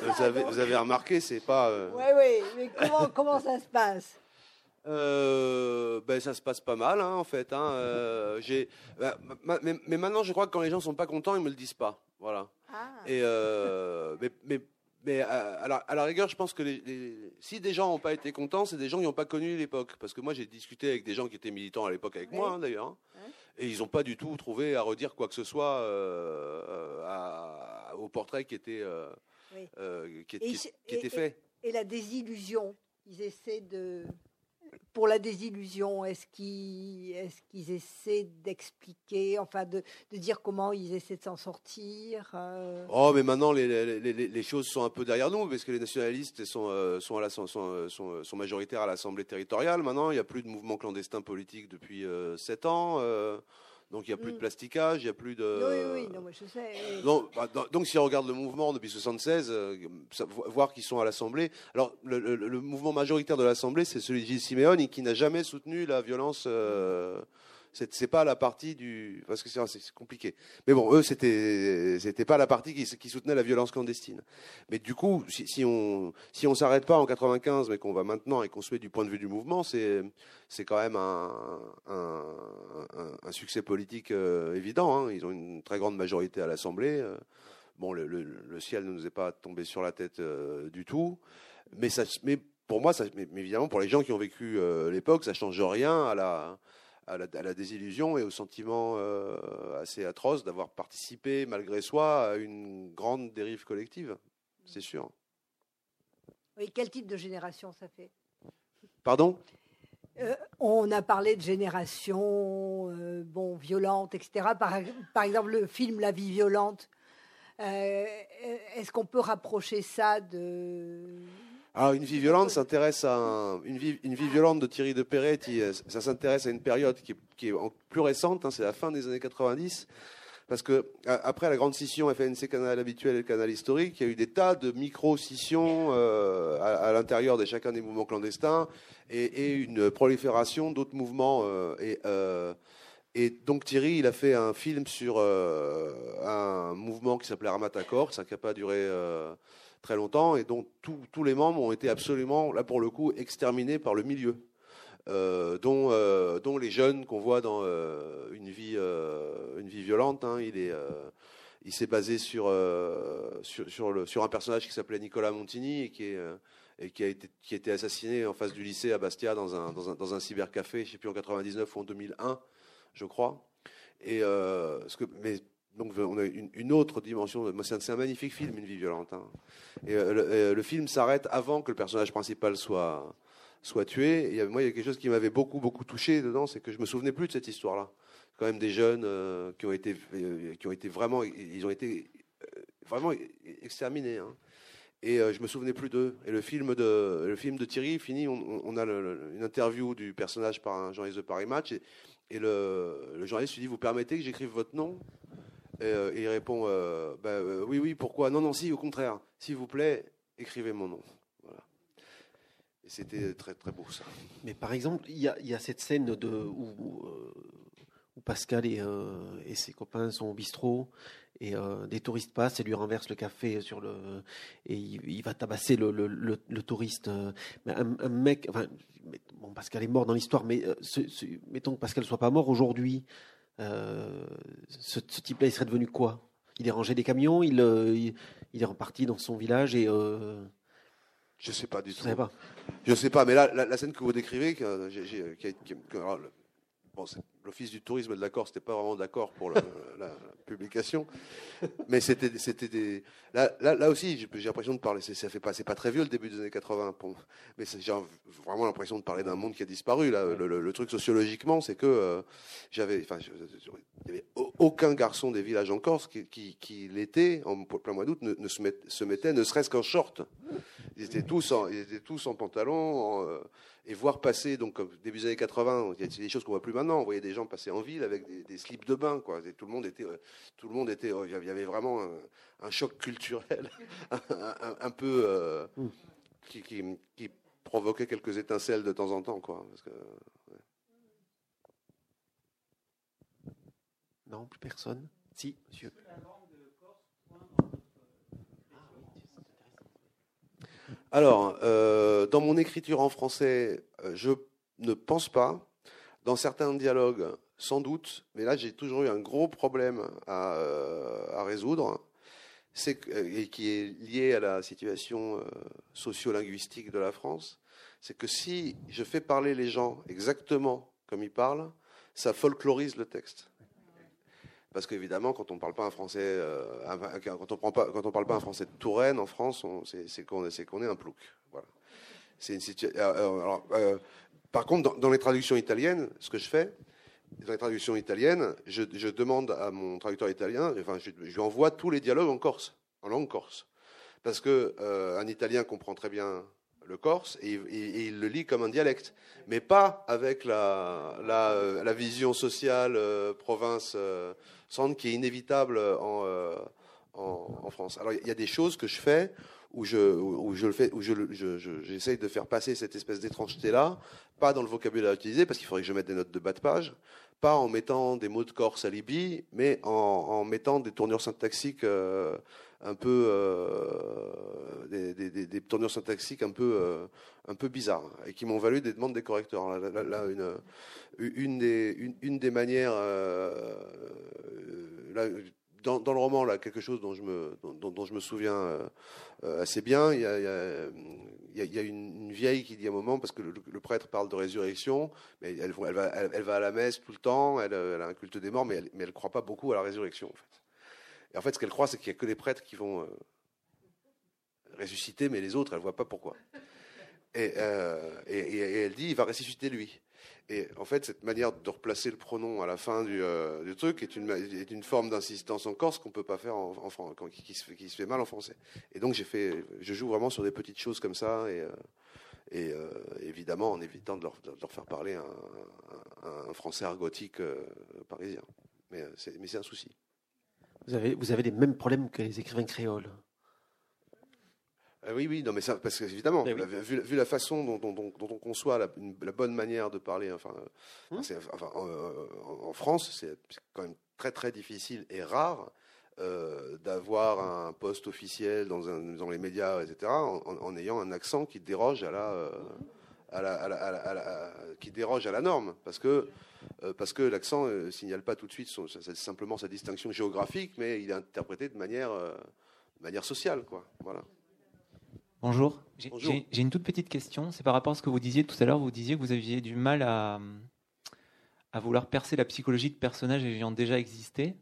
vous, avez, vous, avez, remarqué, c'est pas. Oui, euh, oui, mais comment, comment ça se passe? Ben, ça se passe pas mal hein, en fait. Hein. j'ai, bah, mais, maintenant, je crois que quand les gens sont pas contents, ils me le disent pas. Voilà. Ah. Et mais, mais, mais euh, à, la, rigueur, je pense que si des gens n'ont pas été contents, c'est des gens qui n'ont pas connu l'époque. Parce que moi, j'ai discuté avec des gens qui étaient militants à l'époque avec moi, hein, d'ailleurs. Hein. Et ils n'ont pas du tout trouvé à redire quoi que ce soit euh, au portrait qui était, euh, qui, était fait. Et la désillusion, ils essaient de pour la désillusion, est-ce qu'ils essaient d'expliquer, enfin de, dire comment ils essaient de s'en sortir euh? Oh, mais maintenant les, choses sont un peu derrière nous, parce que les nationalistes sont, euh, majoritaires à l'Assemblée territoriale. Maintenant, il n'y a plus de mouvement clandestin politique depuis euh, sept ans. Donc il n'y a plus de mm. plasticage, il n'y a plus de. Oui, oui, non, moi je sais. Bah, donc si on regarde le mouvement depuis 76, euh, voir qu'ils sont à l'Assemblée. Alors le, mouvement majoritaire de l'Assemblée, c'est celui de Gilles Simeone qui n'a jamais soutenu la violence. Euh, c'est pas la partie du parce que c'est compliqué. Mais bon, eux c'était c'était pas la partie qui, soutenait la violence clandestine. Mais du coup, si, on si on s'arrête pas en 95, mais qu'on va maintenant et qu'on se met du point de vue du mouvement, c'est c'est quand même un, succès politique euh, évident. Hein. Ils ont une très grande majorité à l'Assemblée. Euh. Bon, le, ciel ne nous est pas tombé sur la tête euh, du tout, mais ça, mais pour moi, mais, évidemment, pour les gens qui ont vécu l'époque, ça change rien à la à la, désillusion et au sentiment euh, assez atroce d'avoir participé, malgré soi, à une grande dérive collective. C'est sûr. Oui, quel type de génération ça fait? Pardon? Euh, on a parlé de génération euh, bon, violente, etc. Par, par, exemple, le film La vie violente. Est-ce qu'on peut rapprocher ça de, alors, une vie violente s'intéresse à une, vie, violente de Thierry de Perret. Euh, ça s'intéresse à une période qui est, plus récente. Hein, c'est la fin des années 90. Parce que après la grande scission FNC canal habituel et canal historique, il y a eu des tas de micro-scissions euh, à, l'intérieur de chacun des mouvements clandestins et, une prolifération d'autres mouvements. Euh, et, donc Thierry, il a fait un film sur un mouvement qui s'appelait Armatacor, ça qui n'a pas duré très longtemps et dont tous les membres ont été absolument, là pour le coup, exterminés par le milieu. Euh, dont, euh, dont les jeunes qu'on voit dans euh, une, vie, une vie violente. Hein, il est, il s'est basé sur, sur, un personnage qui s'appelait Nicolas Montini et qui, est, et qui, a été, qui a été assassiné en face du lycée à Bastia dans un, dans un, dans un cybercafé, je ne sais plus en 99 ou en 2001, je crois. Et, ce que, mais donc on a une, autre dimension. C'est un, magnifique film, Une vie violente. Hein. Et euh, euh, le, film s'arrête avant que le personnage principal soit, soit tué. Et moi, il y a quelque chose qui m'avait beaucoup, beaucoup touché dedans, c'est que je me souvenais plus de cette histoire-là. Quand même des jeunes euh, qui ont été, qui ont été vraiment, ils ont été vraiment exterminés. Hein. Et je me souvenais plus d'eux. Et le film de, le film de Thierry finit, on, a une interview du personnage par un journaliste de Paris Match. Et, et le, le, journaliste lui dit Vous permettez que j'écrive votre nom? Euh, et, il répond euh, bah, euh, Oui, oui, pourquoi? Non, non, si, au contraire. S'il vous plaît, écrivez mon nom. Voilà. Et c'était très, très beau, ça. Mais par exemple, il y a, cette scène de, où, où Pascal et, et, ses copains sont au bistrot et des touristes passent et lui renversent le café sur le et il, va tabasser le, le, le, touriste. Mais un, mec, enfin, bon, Pascal est mort dans l'histoire, mais mettons que Pascal soit pas mort aujourd'hui, euh, ce, type-là, il serait devenu quoi? Il est rangé des camions, il, euh, il, est reparti dans son village et. Euh, je sais pas du tout. Pas. Je sais pas, mais là, la, scène que vous décrivez, qui, bon, l'Office du tourisme de la Corse n'était pas vraiment d'accord pour la, publication, mais c'était, des. Là, là, aussi, j'ai, l'impression de parler. Ça fait pas, c'est pas très vieux le début des années 80, mais j'ai vraiment l'impression de parler d'un monde qui a disparu. Là, le, truc sociologiquement, c'est que euh, j'avais, enfin, il n'y avait aucun garçon des villages en Corse qui, qui, l'été, en plein mois d'août, ne, se, se, mettait, ne serait-ce qu'en short. Ils étaient tous en, ils étaient tous en pantalon. Euh, et voir passer, donc début des années 80, il y a des choses qu'on voit plus maintenant. On voyait des gens passer en ville avec des, slips de bain, quoi. tout le monde était, euh, tout le monde était, euh, il y avait vraiment un, choc culturel, un, peu euh, mm. qui, provoquait quelques étincelles de temps en temps, quoi. Non, plus personne. Si, monsieur. Alors, euh, dans mon écriture en français, je ne pense pas. Dans certains dialogues, sans doute, mais là j'ai toujours eu un gros problème à, euh, résoudre, et qui est lié à la situation sociolinguistique de la France. C'est que si je fais parler les gens exactement comme ils parlent, ça folklorise le texte. Parce qu'évidemment, quand on parle pas un français, euh, quand on parle pas un français de Touraine en France, c'est qu'on est, un plouc. Voilà. C'est une situation. Euh, euh, par contre, dans, les traductions italiennes, ce que je fais, dans les traductions italiennes, je, demande à mon traducteur italien, enfin, je, lui envoie tous les dialogues en corse, en langue corse, parce que un Italien comprend très bien le corse et, il le lit comme un dialecte, mais pas avec la, la, vision sociale province centre qui est inévitable en, France. Alors il y a des choses que je fais où je, où je le fais, où je, j'essaye de faire passer cette espèce d'étrangeté-là, pas dans le vocabulaire utilisé, parce qu'il faudrait que je mette des notes de bas de page, pas en mettant des mots de Corse à Libye, mais en, mettant des tournures syntaxiques euh, un peu, euh, des, tournures syntaxiques un peu, euh, un peu bizarres, et qui m'ont valu des demandes des correcteurs. Là, une, des, une, des manières, dans, le roman, là, quelque chose dont je me, souviens euh, euh, assez bien, il y a, une, vieille qui dit à un moment, parce que le, prêtre parle de résurrection, mais elle, va, à la messe tout le temps, elle, a un culte des morts, mais elle ne croit pas beaucoup à la résurrection. En fait. Et en fait, ce qu'elle croit, c'est qu'il n'y a que les prêtres qui vont euh, ressusciter, mais les autres, elle ne voit pas pourquoi. Et, elle dit, il va ressusciter lui. Et en fait, cette manière de replacer le pronom à la fin du, euh, truc est une, forme d'insistance en corse qu'on peut pas faire en, en, qui, se fait, mal en français. Et donc, j'ai fait, je joue vraiment sur des petites choses comme ça, et, euh, euh, évidemment en évitant de leur, faire parler un, un, français argotique parisien. Mais c'est un souci. Vous avez, vous avez les mêmes problèmes que les écrivains créoles. Euh, oui, oui, non, mais ça, parce qu'évidemment, eh vu, la façon dont, on conçoit la, bonne manière de parler, enfin, hum. euh, en, France, c'est quand même très très difficile et rare euh, d'avoir un poste officiel dans, dans, les médias, etc., en, ayant un accent qui déroge à la, à la, qui déroge à la norme, parce que parce que l'accent ne signale pas tout de suite simplement sa distinction géographique, mais il est interprété de manière, de manière sociale, quoi. Voilà. Bonjour. J'ai une toute petite question. C'est par rapport à ce que vous disiez tout à l'heure. Vous disiez que vous aviez du mal à, à vouloir percer la psychologie de personnages ayant déjà existé.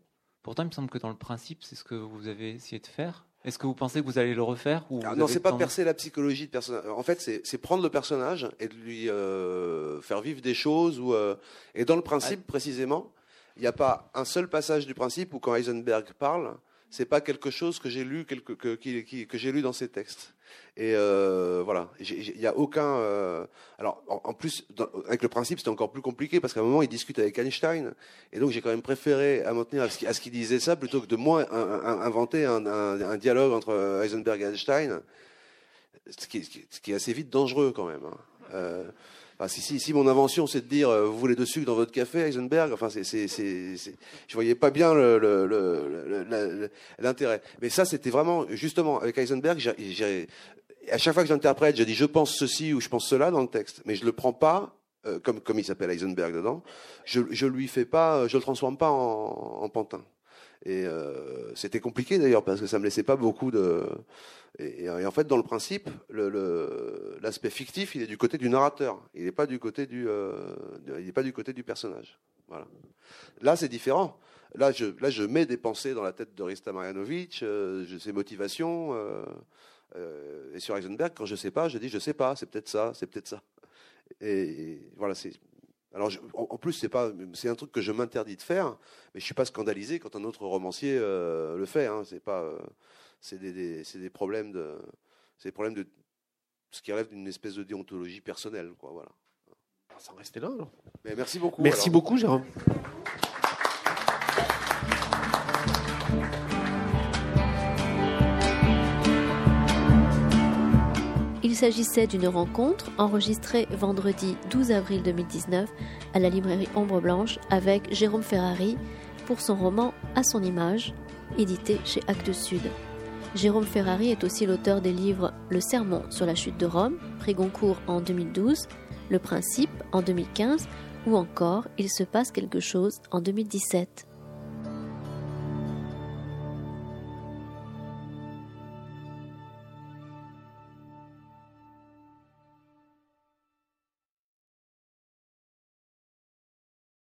Pourtant, il me semble que dans le principe, c'est ce que vous avez essayé de faire. Est-ce que vous pensez que vous allez le refaire ou ah Non, c'est pas percer la psychologie de personnage. En fait, c'est prendre le personnage et de lui euh, faire vivre des choses. Ou, euh, et dans le principe, précisément, il n'y a pas un seul passage du principe où quand Heisenberg parle, c'est pas quelque chose que j'ai lu, que, j'ai lu dans ses textes. Et euh, voilà, il n'y a aucun. Euh, alors, en, plus, avec le principe, c'était encore plus compliqué parce qu'à un moment, il discute avec Einstein, et donc j'ai quand même préféré à maintenir à ce qu'il disait ça plutôt que de moi inventer un, dialogue entre Heisenberg et Einstein, ce qui, est assez vite dangereux quand même. Hein. Euh, si, si, mon invention c'est de dire vous voulez de sucre dans votre café, Heisenberg, enfin, c'est, c'est, c'est, je voyais pas bien l'intérêt. Mais ça, c'était vraiment justement avec Heisenberg, j'ai, à chaque fois que j'interprète, je dis je pense ceci ou je pense cela dans le texte, mais je le prends pas euh, comme comme il s'appelle Heisenberg dedans. Je je lui fais pas, je le transforme pas en pantin. Et euh, c'était compliqué d'ailleurs parce que ça me laissait pas beaucoup de. Et, en fait, dans le principe, l'aspect fictif, il est du côté du narrateur. Il n'est pas du côté du, euh, il n'est pas du côté du personnage. Voilà. Là, c'est différent. Là je, là, je mets des pensées dans la tête de Rista Marjanovic, euh, ses motivations. Euh, et sur Heisenberg, quand je sais pas, je dis je sais pas, c'est peut-être ça, c'est peut-être ça. Et, voilà, c'est. Alors, en, plus, c'est pas, c'est un truc que je m'interdis de faire, mais je suis pas scandalisé quand un autre romancier euh, le fait. Hein, c'est pas, euh, c'est des, c'est des problèmes de, c'est des problèmes de ce qui relève d'une espèce de déontologie personnelle, quoi. Voilà. Ça en restait là. Alors. Mais merci beaucoup. Merci beaucoup, Jérôme. S'agissait d'une rencontre enregistrée vendredi 12 avril 2019 à la librairie Ombre Blanche avec Jérôme Ferrari pour son roman À son image, édité chez Actes Sud. Jérôme Ferrari est aussi l'auteur des livres Le Sermon sur la chute de Rome, prix Goncourt en 2012, Le Principe en 2015 ou encore Il se passe quelque chose en 2017.